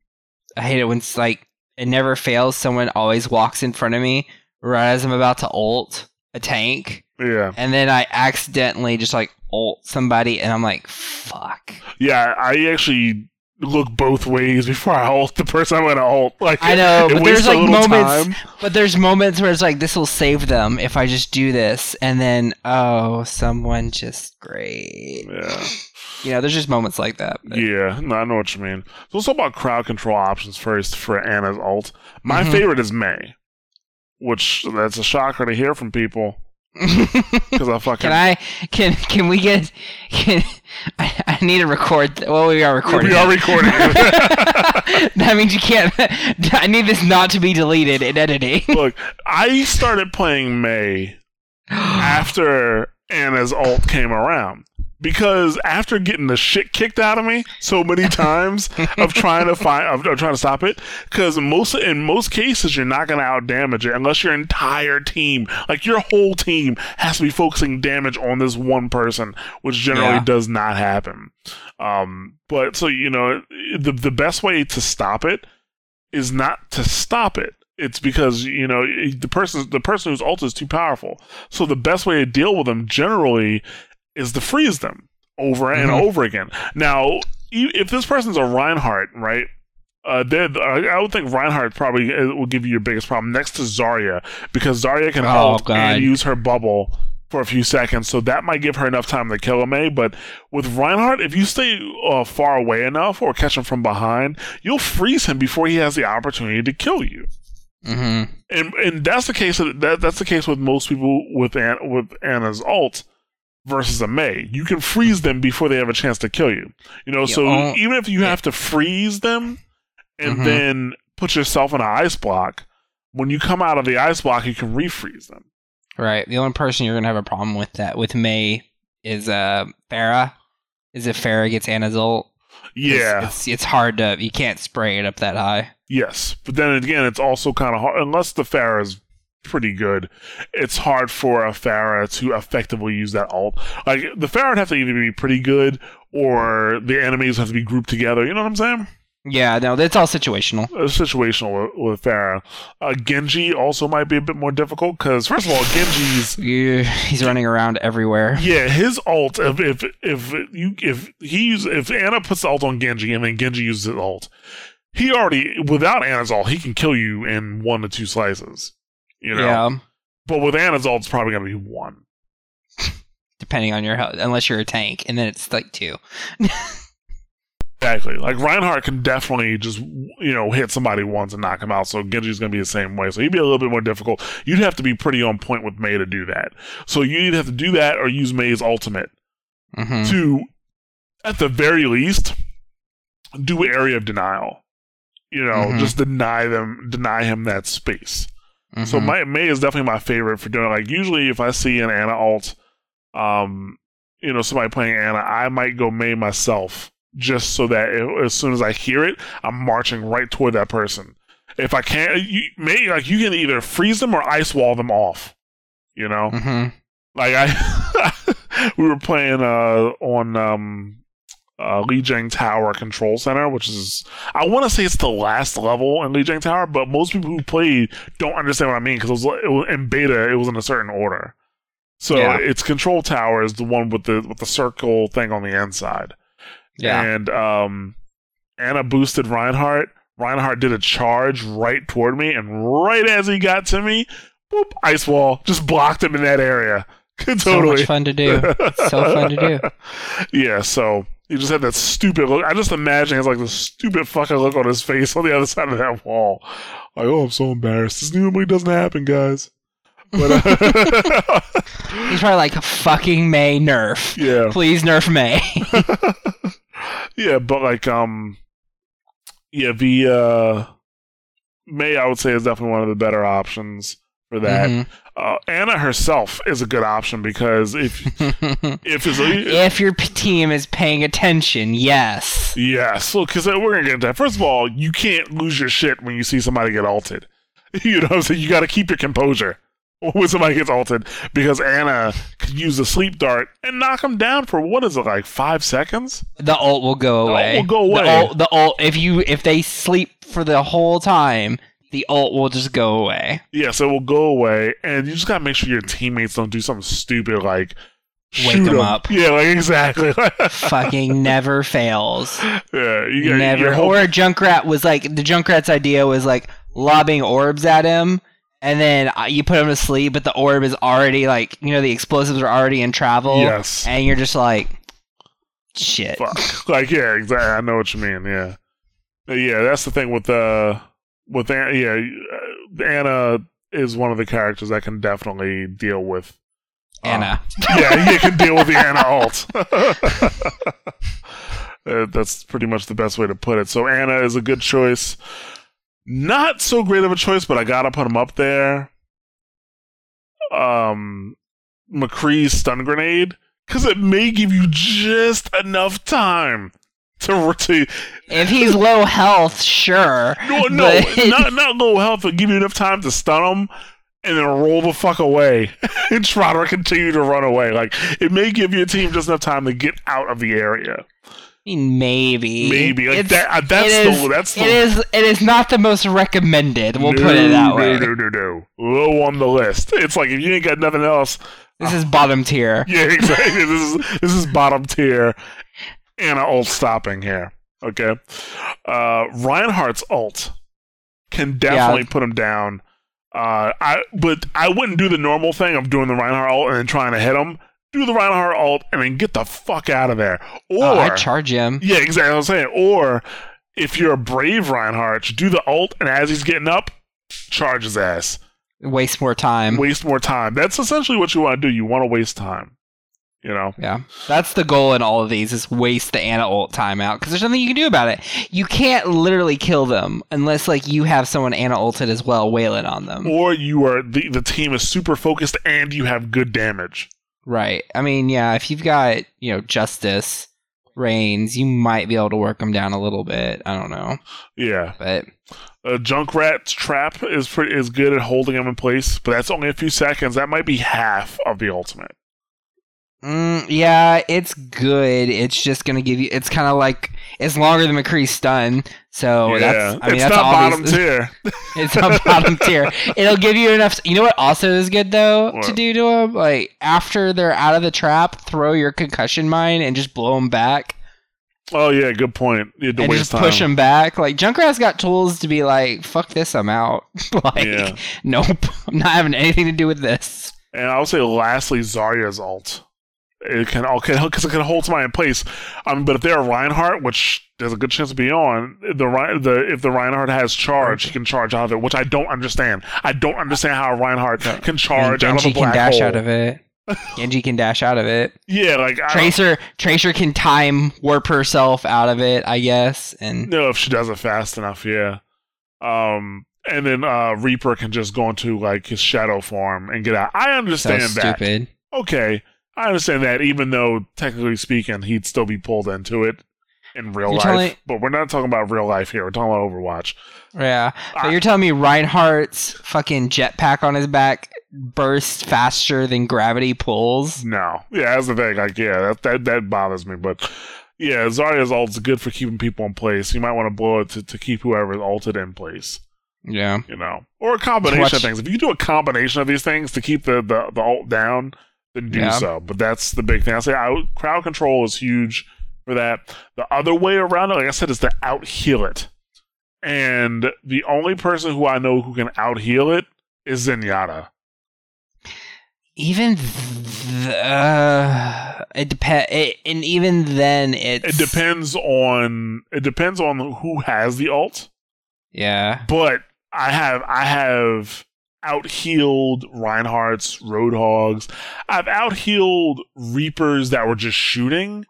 I hate it when it's like it never fails. Someone always walks in front of me right as I'm about to ult a tank, yeah, and then I accidentally just like ult somebody, and I'm like, fuck. yeah. I actually look both ways before I ult the person I'm to ult. Like I know, but there's like moments, time. but there's moments where it's like this will save them if I just do this, and then oh, someone just great. Yeah. You know, there's just moments like that. but- Yeah, no, I know what you mean. So let's talk about crowd control options first for Ana's ult. My Mhm. favorite is Mei, which that's a shocker to hear from people because I fucking Can I? Can can we get? Can I, I need to record? Well, we are recording. We are recording that means you can't. I need this not to be deleted in editing. Look, I started playing Mei after Ana's alt came around. Because after getting the shit kicked out of me so many times of trying to find of, of trying to stop it, because most in most cases you're not gonna out damage it unless your entire team, like your whole team, has to be focusing damage on this one person, which generally Yeah. does not happen. Um, but so you know, the the best way to stop it is not to stop it. It's because you know the person the person whose ult is too powerful. So the best way to deal with them generally is to freeze them over and Mhm. over again. Now, if this person's a Reinhardt, right? Uh, I would think Reinhardt probably uh, will give you your biggest problem next to Zarya because Zarya can Oh, and use her bubble for a few seconds, so that might give her enough time to kill a Mei. But with Reinhardt, if you stay uh, far away enough or catch him from behind, you'll freeze him before he has the opportunity to kill you. hmm And and that's the case. Of, that that's the case with most people with An- with Ana's ult versus a Mei. You can freeze them before they have a chance to kill you. You know, so oh, even if you have to freeze them and Mhm. then put yourself in an ice block, when you come out of the ice block, you can refreeze them. Right. The only person you're gonna have a problem with that with Mei is uh Pharah. Is if Pharah gets? 'Cause Yeah. It's it's hard to you can't spray it up that high. Yes, but then again, it's also kind of hard unless the Pharah is pretty good. It's hard for a Pharah to effectively use that alt. Like the Pharah would have to either be pretty good or the enemies have to be grouped together. You know what I'm saying? Yeah, no, that's all situational. It's situational with, with Pharah. Uh, Genji also might be a bit more difficult because first of all, Genji's Yeah, he's running around everywhere. yeah, his alt If if if you if he use if Ana puts the ult on Genji and then Genji uses his ult, he already without Ana's alt he can kill you in one to two slices. You know, Yeah, but with Ana's ult, it's probably gonna be one. depending on your health, unless you're a tank, and then it's like two. Exactly. Like Reinhardt can definitely just you know hit somebody once and knock him out. So Genji's gonna be the same way. So he'd be a little bit more difficult. You'd have to be pretty on point with Mei to do that. So you either have to do that or use Mei's ultimate. hmm to, at the very least, do area of denial. You know, Mhm. just deny them, deny him that space. So Mm-hmm. my, Mei is definitely my favorite for doing. it. Like usually, if I see an Ana alt, um, you know, somebody playing Ana, I might go Mei myself, just so that it, as soon as I hear it, I'm marching right toward that person. If I can't, you, Mei like you can either freeze them or ice wall them off. You know, hmm like I, we were playing uh on um uh Lijiang Tower Control Center, which is I want to say it's the last level in Lijiang Tower, but most people who play don't understand what I mean because it was, it was in beta. It was in a certain order, so Yeah. its control tower is the one with the with the circle thing on the inside. Yeah. and um, Ana boosted Reinhardt. Reinhardt did a charge right toward me, and right as he got to me, boop, ice wall just blocked him in that area. So totally much fun to do. so fun to do. Yeah, so he just had that stupid look. I just imagine it's like the stupid fucking look on his face on the other side of that wall. Like, oh, I'm so embarrassed. This normally doesn't happen, guys. But uh, He's probably like fucking Mei nerf. yeah, Please nerf Mei. yeah, but like, um, yeah, the uh, Mei I would say is definitely one of the better options for that. Mhm. Uh, Ana herself is a good option because if if it's if your team is paying attention, yes. yes. because we're gonna get into that. First of all, you can't lose your shit when you see somebody get alted. You know, so you got to keep your composure when somebody gets alted because Ana could use a sleep dart and knock him down for what is it like five seconds? The ult will go The ult away. will go The away. ult, the ult, if you if they sleep for the whole time, the ult will just go away. Yeah, so it will go away, and you just gotta make sure your teammates don't do something stupid like Wake shoot them 'em. up. Yeah, like exactly. Fucking never fails. yeah, you got Never. Your whole, Or Junkrat was like the Junkrat's idea was like lobbing orbs at him, and then uh, you put him to sleep, but the orb is already like you know the explosives are already in travel, yes. and you're just like, shit. fuck. Like, yeah, exactly. I know what you mean. Yeah, yeah. That's the thing with uh with Ana. Yeah, uh, Ana is one of the characters that can definitely deal with uh, Ana. yeah, you can deal with the Ana alt. Uh, that's pretty much the best way to put it. So Ana is a good choice. Not so great of a choice, but I gotta put him up there. Um, McCree's stun grenade because it may give you just enough time to to If he's low health, sure. no no But- not not low health, but give you enough time to stun him and then roll the fuck away and try to continue to run away. Like it may give your team just enough time to get out of the area. I mean, maybe. Maybe like It's- that. uh, That's the is- that's the It is. It is not the most recommended. We'll no, put it that no, way. No, no, no, Low on the list. It's like if you ain't got nothing else. This is bottom tier. Yeah, exactly. this is this is bottom tier and an ult stopping here. Okay. Uh Reinhardt's ult can definitely put him down. Uh I but I wouldn't do the normal thing of doing the Reinhardt ult and then trying to hit him. Do the Reinhardt ult and then get the fuck out of there. Or Oh, I charge him. Yeah, exactly I'm saying. Or if you're a brave Reinhardt, do the ult and as he's getting up, charge his ass. Waste more time. Waste more time. That's essentially what you want to do. You want to waste time. You know? Yeah, that's the goal in all of these: is waste the Ana ult time out because there's nothing you can do about it. You can't literally kill them unless like you have someone Ana ulted as well, wailing on them. Or you are the the team is super focused and you have good damage. Right. I mean, yeah, if you've got you know Justice, Reigns, you might be able to work them down a little bit. I don't know, Yeah. but Uh, Junkrat's trap is pretty is good at holding him in place, but that's only a few seconds. That might be half of the ultimate. Mm, yeah, it's good. It's just gonna give you. It's kind of like it's longer than McCree's stun, so yeah. that's. I mean, it's that's not bottom tier. It's on bottom tier. It'll give you enough. You know what also is good though to do to them? Like after they're out of the trap, throw your concussion mine and just blow them back Oh yeah, good point. You had to and waste just time. push them back. Like Junkrat's got tools to be like, "Fuck this, I'm out." like, Yeah. nope, I'm not having anything to do with this. And I'll say lastly, Zarya's ult. It can all okay because it can hold somebody in place. Um, but if they're a Reinhardt, which there's a good chance to be on the the if the Reinhardt has charge, he can charge out of it, which I don't understand. I don't understand how a Reinhardt can I mean, charge out of Genji a can dash hole. out of it. Genji can dash out of it. Yeah, like I don't Tracer Tracer can time warp herself out of it, I guess. And no, if she does it fast enough. Yeah. Um, and then uh, Reaper can just go into like his shadow form and get out. I so understand that. stupid. Okay, I understand that. Even though technically speaking, he'd still be pulled into it in real You're life. telling- but we're not talking about real life here. We're talking about Overwatch. Yeah. I- But you're telling me Reinhardt's fucking jetpack on his back bursts faster than gravity pulls? No, yeah, that's the thing. Like, yeah, that that, that bothers me. But yeah, Zarya's ult's good for keeping people in place. You might want to blow it to, to keep whoever's ulted in place. Yeah. You know, or a combination of things. If you do a combination of these things to keep the the, the ult down, then do Yeah. so. But that's the big thing. I say out, crowd control is huge for that. The other way around like I said, is to out heal it. And the only person who I know who can out heal it is Zenyatta. Even th- uh, it depends, it, and even then, it's It depends on it depends on who has the alt. Yeah. But I have I have out healed Reinhardt's Roadhogs. I've out healed Reapers that were just shooting.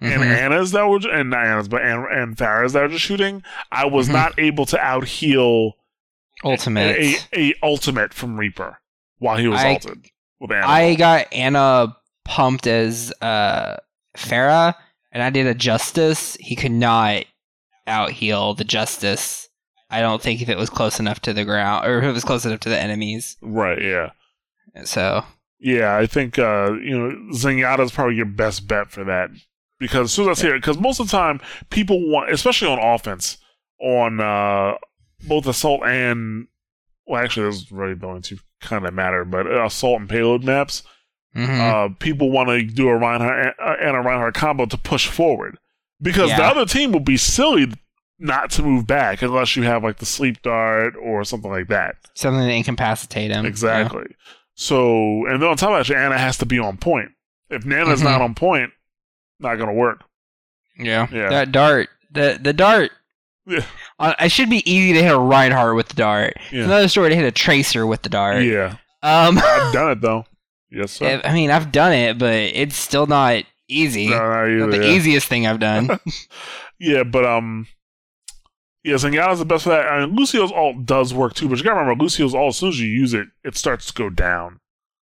and Mhm. Ana's that were and not Ana's but and, and Pharah's that were just shooting, I was Mhm. not able to out heal Ultimate. a, a ultimate from Reaper while he was I- ulted with Ana. I got Ana pumped as uh Pharah, and I did a Justice. He could not out heal the Justice. I don't think if it was close enough to the ground, or if it was close enough to the enemies. right, yeah. So Yeah, I think uh, you know Zenyatta is probably your best bet for that because as soon as I see it, because most of the time people want, especially on offense, on uh, both assault and well, actually, those really don't two kind of matter, but assault and payload maps, mhm. uh, people want to do a Reinhardt uh, and a Reinhardt combo to push forward because the other team would be silly not to move back unless you have like the sleep dart or something like that. something to incapacitate him. Exactly. So, and then on top of that, Ana has to be on point. If Nana's Mhm. not on point, not gonna work. Yeah. Yeah. That dart. The the dart. Yeah. Uh, it should be easy to hit a Reinhardt with the dart. It's Yeah. another story to hit a Tracer with the dart. Yeah, Um, I've done it though. Yes, sir. I mean, I've done it, but it's still not easy. No, not either, Not the yeah. easiest thing I've done. Yeah, but um, yeah, Zenyatta's the best for that. And Lucio's alt does work too, but you gotta remember Lucio's alt. As soon as you use it, it starts to go down.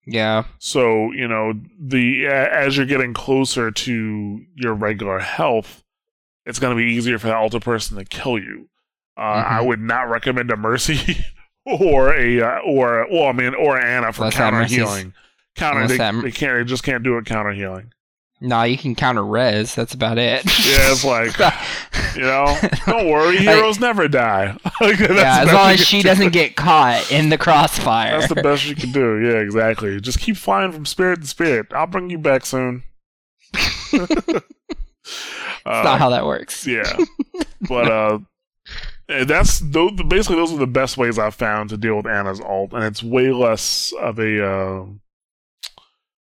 Yeah. So you know the as you're getting closer to your regular health, it's going to be easier for that altar person to kill you. Uh, I Mhm. would not recommend a mercy or a uh, or well, I mean, or Ana for Unless counter healing. Counter, they, that- they can't. They just can't do it counter healing. Nah, you can counter res. That's about it. Yeah, it's like you know, don't worry, heroes never die. Like, yeah, as long as she do. doesn't get caught in the crossfire. That's the best you can do. Yeah, exactly. Just keep flying from spirit to spirit. I'll bring you back soon. That's not how that works. yeah, but uh, eh, that's those, basically those are the best ways I've found to deal with Ana's ult, and it's way less of a uh,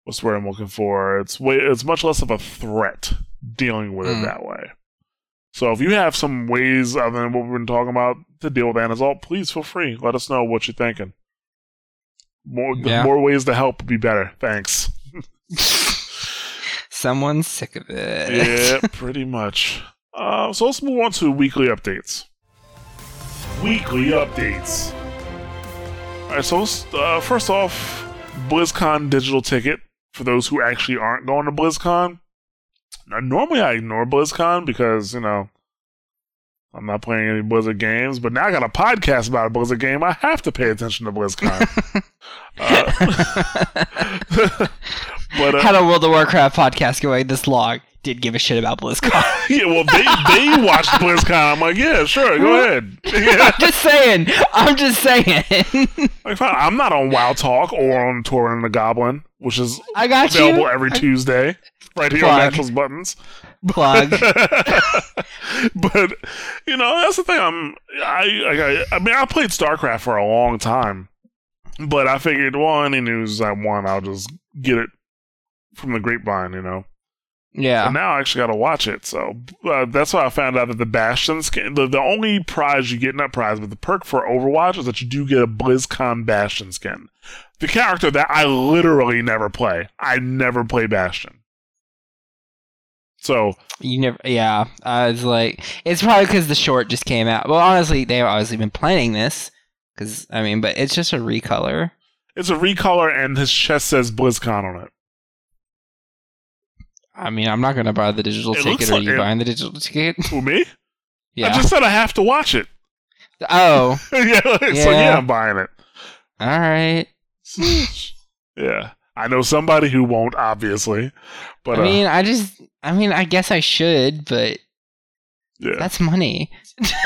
what's the word I'm looking for? It's way it's much less of a threat dealing with Mm. it that way. So if you have some ways other than what we've been talking about to deal with Ana's ult, please feel free. Let us know what you're thinking. More Yeah. more ways to help would be better. Thanks. Someone's sick of it. yeah, pretty much. Uh, so let's move on to weekly updates. Weekly updates. All right, so uh, first off, BlizzCon digital ticket for those who actually aren't going to BlizzCon. Now, normally I ignore BlizzCon because you know I'm not playing any Blizzard games, but now I got a podcast about a Blizzard game. I have to pay attention to BlizzCon. uh, but uh, Had a World of Warcraft podcast going this long. Did give a shit about BlizzCon. yeah, well, they they watched BlizzCon. I'm like, yeah, sure, go ahead. Yeah. I'm just saying. I'm just saying. Like, fine, I'm not on WoW Talk or on Tauren the Goblin, which is I got available you. every Tuesday, right here on Plug. Naturals Buttons. Plug. but you know, that's the thing. I'm I, I I mean, I played StarCraft for a long time, but I figured, well, any news I want, I'll just get it from the grapevine, you know. Yeah. And now I actually got to watch it. So uh, that's why I found out that the Bastion skin, the, the only prize you get, not prize, but the perk for Overwatch is that you do get a BlizzCon Bastion skin. The character that I literally never play. I never play Bastion. So, You never. Yeah. I was like, it's probably because the short just came out. Well, honestly, they've obviously been planning this. Because I mean, but it's just a recolor. it's a recolor and his chest says BlizzCon on it. I mean, I'm not gonna buy the digital It ticket. Are like you it- buying the digital ticket? Who, me? Yeah. I just said I have to watch it. Oh. yeah, so Yeah. yeah, I'm buying it. All right. yeah. I know somebody who won't, obviously. But, I uh, mean, I just. I mean, I guess I should, but yeah. that's money.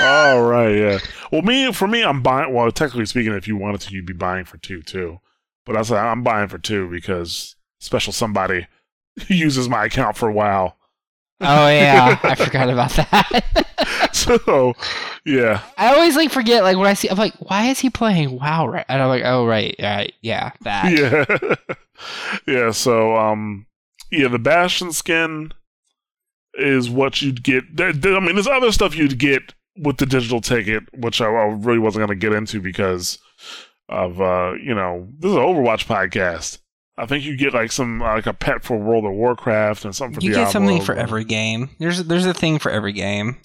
All right, yeah. Well, me for me, I'm buying. Well, technically speaking, if you wanted to, you'd be buying for two too. But I said I'm buying for two because special somebody uses my account for WoW. Oh yeah, I forgot about that. so, yeah, I always like forget like when I see I'm like, why is he playing WoW right? And I'm like, oh right, right, yeah, that. yeah, yeah. So, um, yeah, the Bastion skin is what you'd get. There, there- I mean, there's other stuff you'd get with the digital ticket, which I, I really wasn't going to get into because of uh, you know, this is an Overwatch podcast. I think you get like some like a pet for World of Warcraft and something for You Diablo. get something for every game. There's there's a thing for every game.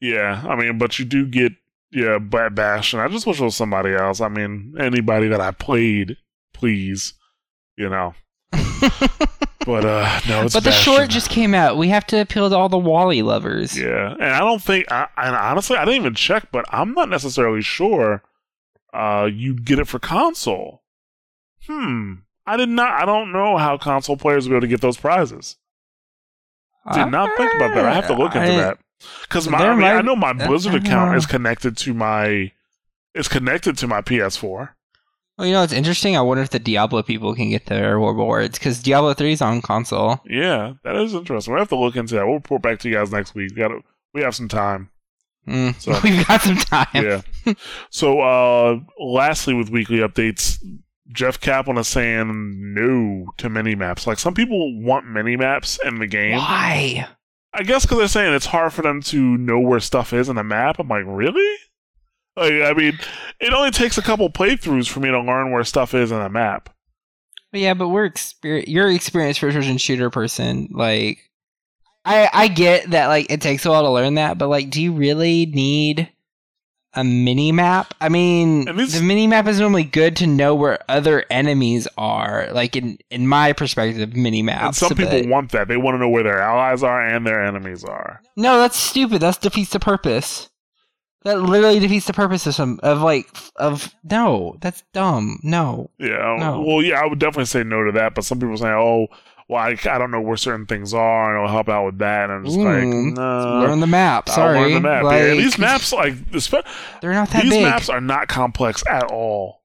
Yeah, I mean, but you do get yeah, Bastion I just wish it was somebody else. I mean, anybody that I played, please, you know. But uh no, it's but the Bastion. short just came out. We have to appeal to all the Wally lovers. Yeah, and I don't think, I, and honestly, I didn't even check, but I'm not necessarily sure uh, you'd get it for console. Hmm. I did not. I don't know how console players will be able to get those prizes. Did not think about that. I have to look into I- that because my I, mean, I know my Blizzard account know. is connected to my. Is connected to my PS4. Well, you know, it's interesting. I wonder if the Diablo people can get their rewards because Diablo 3 is on console. Yeah, that is interesting. We have to look into that. We'll report back to you guys next week. We got we have some time. Mm, So- we've got some time. yeah. So, uh, lastly, with weekly updates, Jeff Kaplan is saying no to mini maps. Like some people want mini maps in the game. Why? I guess because they're saying it's hard for them to know where stuff is in the map. I'm like, really? Like, I mean, it only takes a couple playthroughs for me to learn where stuff is in a map. Yeah, but we're exper- you're experienced first person shooter person. Like, I I get that like it takes a while to learn that, but like, do you really need a mini map. I mean, the mini map is normally good to know where other enemies are. Like in in my perspective, mini maps. some people want that. They want to know where their allies are and their enemies are. no, that's stupid. That defeats the purpose. That literally defeats the purpose of some of like of no. That's dumb. No. Yeah. No. Well, yeah, I would definitely say no to that. But some people say, "Oh, well, I, I don't know where certain things are, and it'll help out with that." And I'm just Mm, like, no. learn the map. I'll Sorry. learn the map. Like, yeah, these maps, like they're not that these big. maps are not complex at all.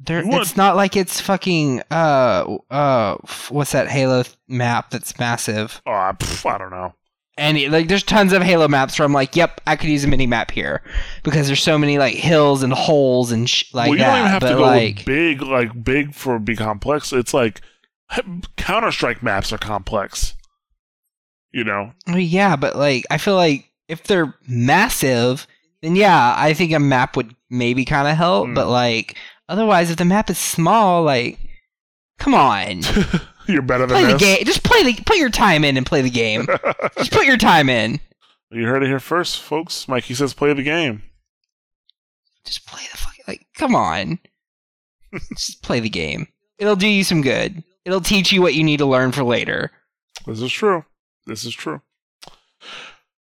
They're, want- it's not like it's fucking uh uh what's that Halo map that's massive. Oh, I, pff, I don't know. And it- like there's tons of Halo maps where I'm like, yep, I could use a mini map here because there's so many like hills and holes and sh- like well, you that. don't even have but to go like big, like big for be complex. It's like Counter Strike maps are complex. You know, yeah, but like I feel like if they're massive, then yeah, I think a map would maybe kind of help. Mm. But like otherwise, if the map is small, like come on, you're better than play the game. Just play the put your time in and play the game. Just put your time in. you heard it here first, folks. Mikey says, "Play the game." Just play the fucking like. Come on, just play the game. It'll do you some good. It'll teach you what you need to learn for later. This is true. This is true.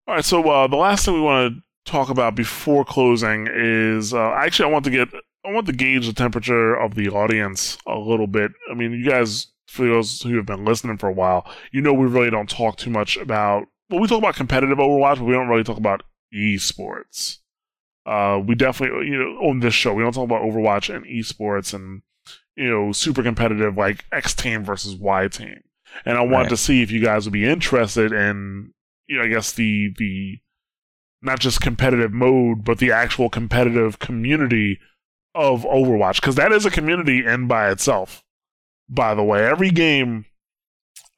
All right, so uh, the last thing we want to talk about before closing is uh, actually I want to get I want to gauge the temperature of the audience a little bit. I mean, you guys, for those who have been listening for a while, you know we really don't talk too much about. Well, we talk about competitive Overwatch, but we don't really talk about esports. Uh, we definitely, you know, on this show, we don't talk about Overwatch and esports and you know super competitive like X team versus Y team and I wanted Right. to see if you guys would be interested in, you know, I guess the the not just competitive mode, but the actual competitive community of Overwatch, because that is a community in by itself. By the way, every game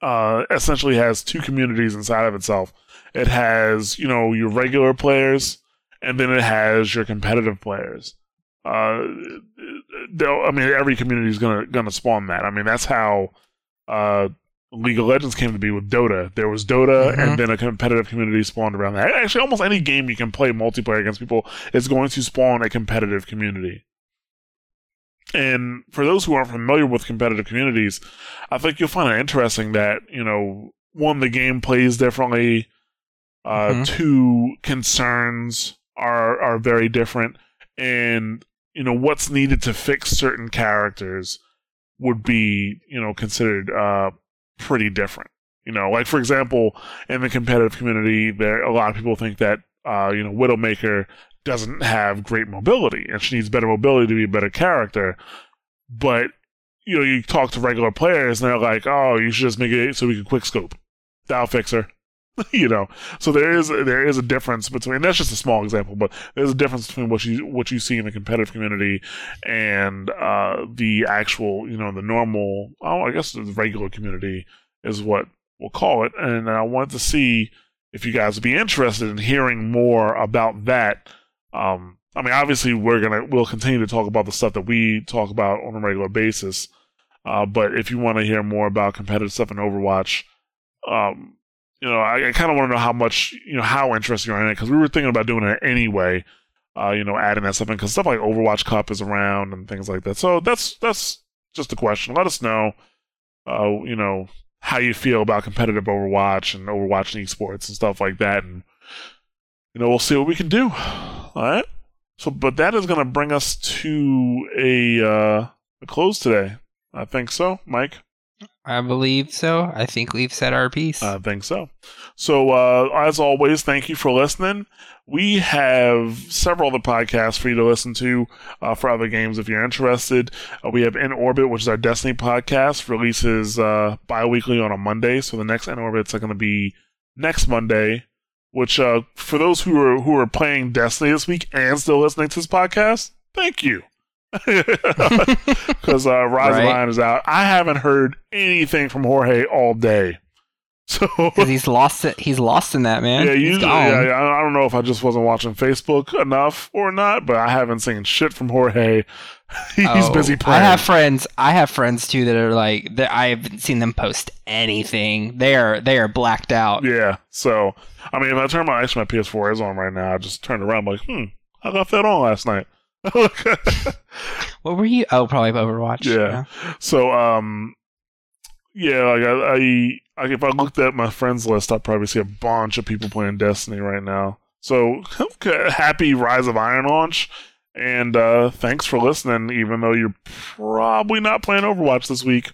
uh, essentially has two communities inside of itself. It has, you know, your regular players, and then it has your competitive players. Uh, I mean, every community is gonna gonna spawn that. I mean, that's how uh, League of Legends came to be with Dota. There was Dota, Mhm. and then a competitive community spawned around that. Actually, almost any game you can play multiplayer against people is going to spawn a competitive community. And for those who aren't familiar with competitive communities, I think you'll find it interesting that you know, one, the game plays differently. Uh, Mhm. Two, concerns are are very different, and you know what's needed to fix certain characters would be you know considered uh pretty different. You know, like for example, in the competitive community, there a lot of people think that uh, you know Widowmaker doesn't have great mobility, and she needs better mobility to be a better character. But you know, you talk to regular players, and they're like, "Oh, you should just make it so we can quick scope. That'll fix her." you know, so there is there is a difference between. That's just a small example, but there's a difference between what you what you see in the competitive community and uh, the actual, you know, the normal. Oh, I guess the regular community is what we'll call it. And I wanted to see if you guys would be interested in hearing more about that. Um, I mean, obviously, we're gonna we'll continue to talk about the stuff that we talk about on a regular basis. Uh, but if you want to hear more about competitive stuff in Overwatch, um, you know, I, I kind of want to know how much, you know, how interested you are in it because we were thinking about doing it anyway. Uh, you know, adding that stuff in because stuff like Overwatch Cup is around and things like that. So that's that's just a question. Let us know, uh, you know, how you feel about competitive Overwatch and Overwatch esports and stuff like that, and you know, we'll see what we can do. All right. So, but that is going to bring us to a uh, a close today. I think so, Mike. I believe so. I think we've said our piece. I think so. So, uh, as always, thank you for listening. We have several other podcasts for you to listen to uh, for other games if you're interested. Uh, we have In Orbit, which is our Destiny podcast, releases uh, bi weekly on a Monday. So, the next In Orbit's are going to be next Monday. Which, uh, for those who are who are playing Destiny this week and still listening to this podcast, thank you. Because uh, Rise of Right. Is out. I haven't heard anything from Jorge all day. So he's lost it. He's lost in that man. yeah, usually, yeah, yeah, I don't know if I just wasn't watching Facebook enough or not, but I haven't seen shit from Jorge. He's Oh, busy I have friends. I have friends too that are like that. I haven't seen them post anything. They are they are blacked out. yeah, so I mean, if I turn my actually my PS4 is on right now, I just turned around, I'm like, hmm, I left that on last night. what were you? Oh, probably Overwatch. Yeah. So, um, yeah, like I, I, like if I looked at my friends list, I'd probably see a bunch of people playing Destiny right now. So, happy Rise of Iron launch, and uh, thanks for listening. Even though you're probably not playing Overwatch this week.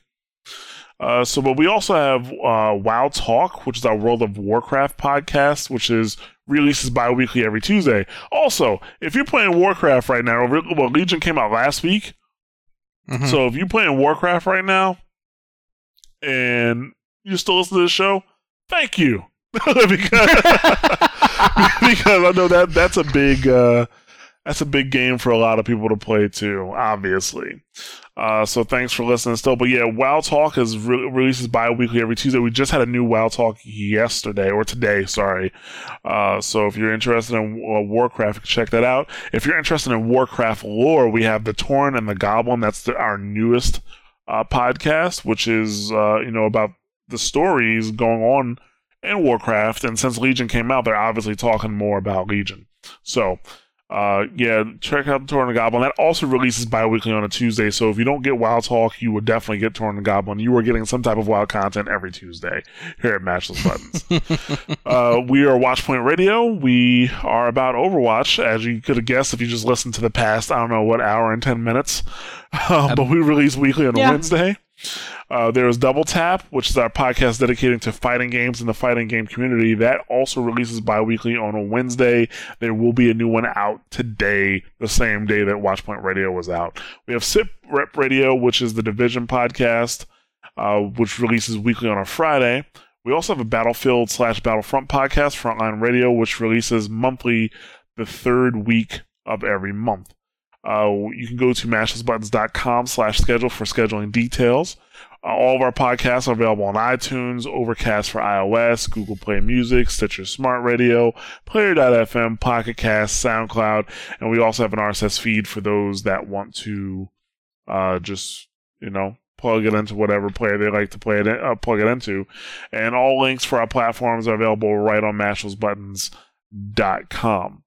Uh, so, but we also have uh, WoW Talk, which is our World of Warcraft podcast, which is releases bi-weekly every Tuesday. Also, if you're playing Warcraft right now, well, Legion came out last week. Mm-hmm. So if you're playing Warcraft right now and you still listen to the show, thank you. because, because I know that that's a big uh, that's a big game for a lot of people to play too, obviously. Uh, so thanks for listening still. But yeah, WoW Talk is re- releases bi-weekly every Tuesday. We just had a new WoW Talk yesterday or today, sorry. Uh, so if you're interested in uh, Warcraft, check that out. If you're interested in Warcraft lore, we have the Tauren and the Goblin. That's the, our newest uh, podcast, which is uh, you know about the stories going on in Warcraft. And since Legion came out, they're obviously talking more about Legion. So uh, yeah, check out the Goblin. That also releases bi-weekly on a Tuesday. So if you don't get WoW Talk, you would definitely get the Goblin. You are getting some type of WoW content every Tuesday here at Mash Those Buttons. uh, we are Watchpoint Radio. We are about Overwatch, as you could have guessed if you just listened to the past. I don't know what hour and ten minutes, uh, but we release weekly on a yeah. Wednesday. Uh, there is Double Tap, which is our podcast dedicated to fighting games and the fighting game community. That also releases bi weekly on a Wednesday. There will be a new one out today, the same day that Watchpoint Radio was out. We have Sit Rep Radio, which is the Division podcast, uh, which releases weekly on a Friday. We also have a Battlefield slash Battlefront podcast, Frontline Radio, which releases monthly the third week of every month. Uh, you can go to mashthosebuttons.com slash schedule for scheduling details. Uh, all of our podcasts are available on iTunes, Overcast for iOS, Google Play Music, Stitcher Smart Radio, Player.fm, Pocket Cast, SoundCloud, and we also have an RSS feed for those that want to uh, just, you know, plug it into whatever player they like to play it, in, uh, plug it into. And all links for our platforms are available right on mashthosebuttons.com.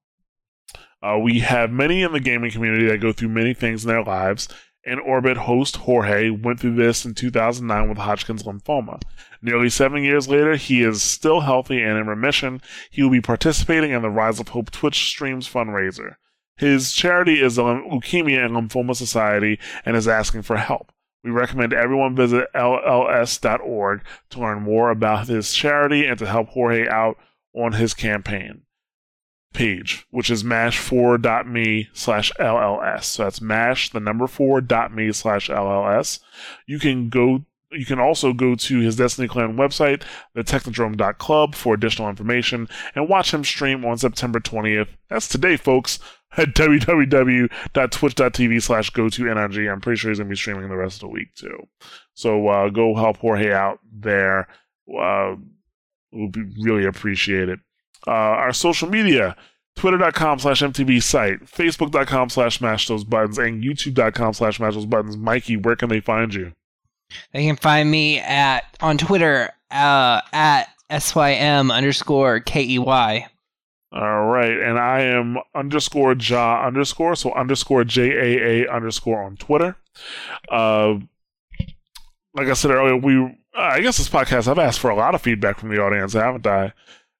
Uh, we have many in the gaming community that go through many things in their lives. In Orbit host Jorge went through this in 2009 with Hodgkin's lymphoma. Nearly seven years later, he is still healthy and in remission. He will be participating in the Rise of Hope Twitch streams fundraiser. His charity is the Leukemia and Lymphoma Society and is asking for help. We recommend everyone visit lls.org to learn more about his charity and to help Jorge out on his campaign page, which is mash4.me slash LLS. So that's mash, the number 4.me slash LLS. You can go you can also go to his Destiny Clan website, thetechnodrome.club, for additional information and watch him stream on September 20th. That's today, folks, at www.twitch.tv slash go to NRG. I'm pretty sure he's going to be streaming the rest of the week, too. So uh, go help Jorge out there. Uh, we'll be really appreciate it uh, our social media twitter.com slash mtb site facebook.com slash mash those buttons and youtube.com slash mash those buttons. Mikey where can they find you? They can find me at on twitter uh, at sym underscore key all right and i am underscore ja underscore so underscore jaa underscore on twitter. Uh like i said earlier we i guess this podcast i've asked for a lot of feedback from the audience haven't i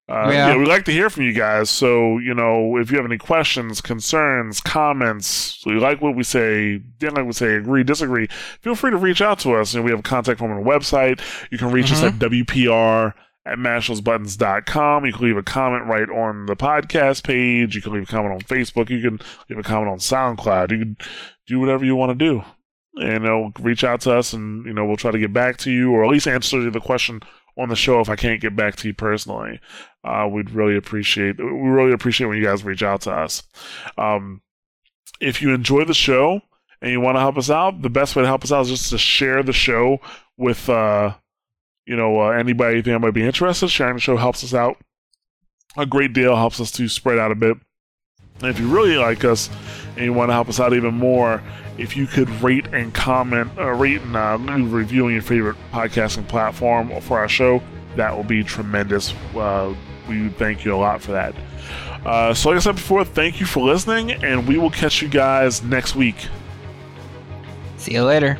uh, yeah. yeah, we'd like to hear from you guys. So, you know, if you have any questions, concerns, comments, so you like what we say, didn't like what we say, agree, disagree, feel free to reach out to us. You know, we have a contact form on the website. You can reach mm-hmm. us at WPR at mashthosebuttons.com. You can leave a comment right on the podcast page. You can leave a comment on Facebook. You can leave a comment on SoundCloud. You can do whatever you want to do. And, you know, reach out to us and, you know, we'll try to get back to you or at least answer the question on the show if I can't get back to you personally. Uh, we'd really appreciate we really appreciate when you guys reach out to us. Um, if you enjoy the show and you want to help us out, the best way to help us out is just to share the show with uh, you know uh, anybody that might be interested. Sharing the show helps us out a great deal, helps us to spread out a bit. And if you really like us and you want to help us out even more, if you could rate and comment, uh, rate and uh, review on your favorite podcasting platform for our show, that will be tremendous. Uh, we thank you a lot for that. Uh, so, like I said before, thank you for listening, and we will catch you guys next week. See you later.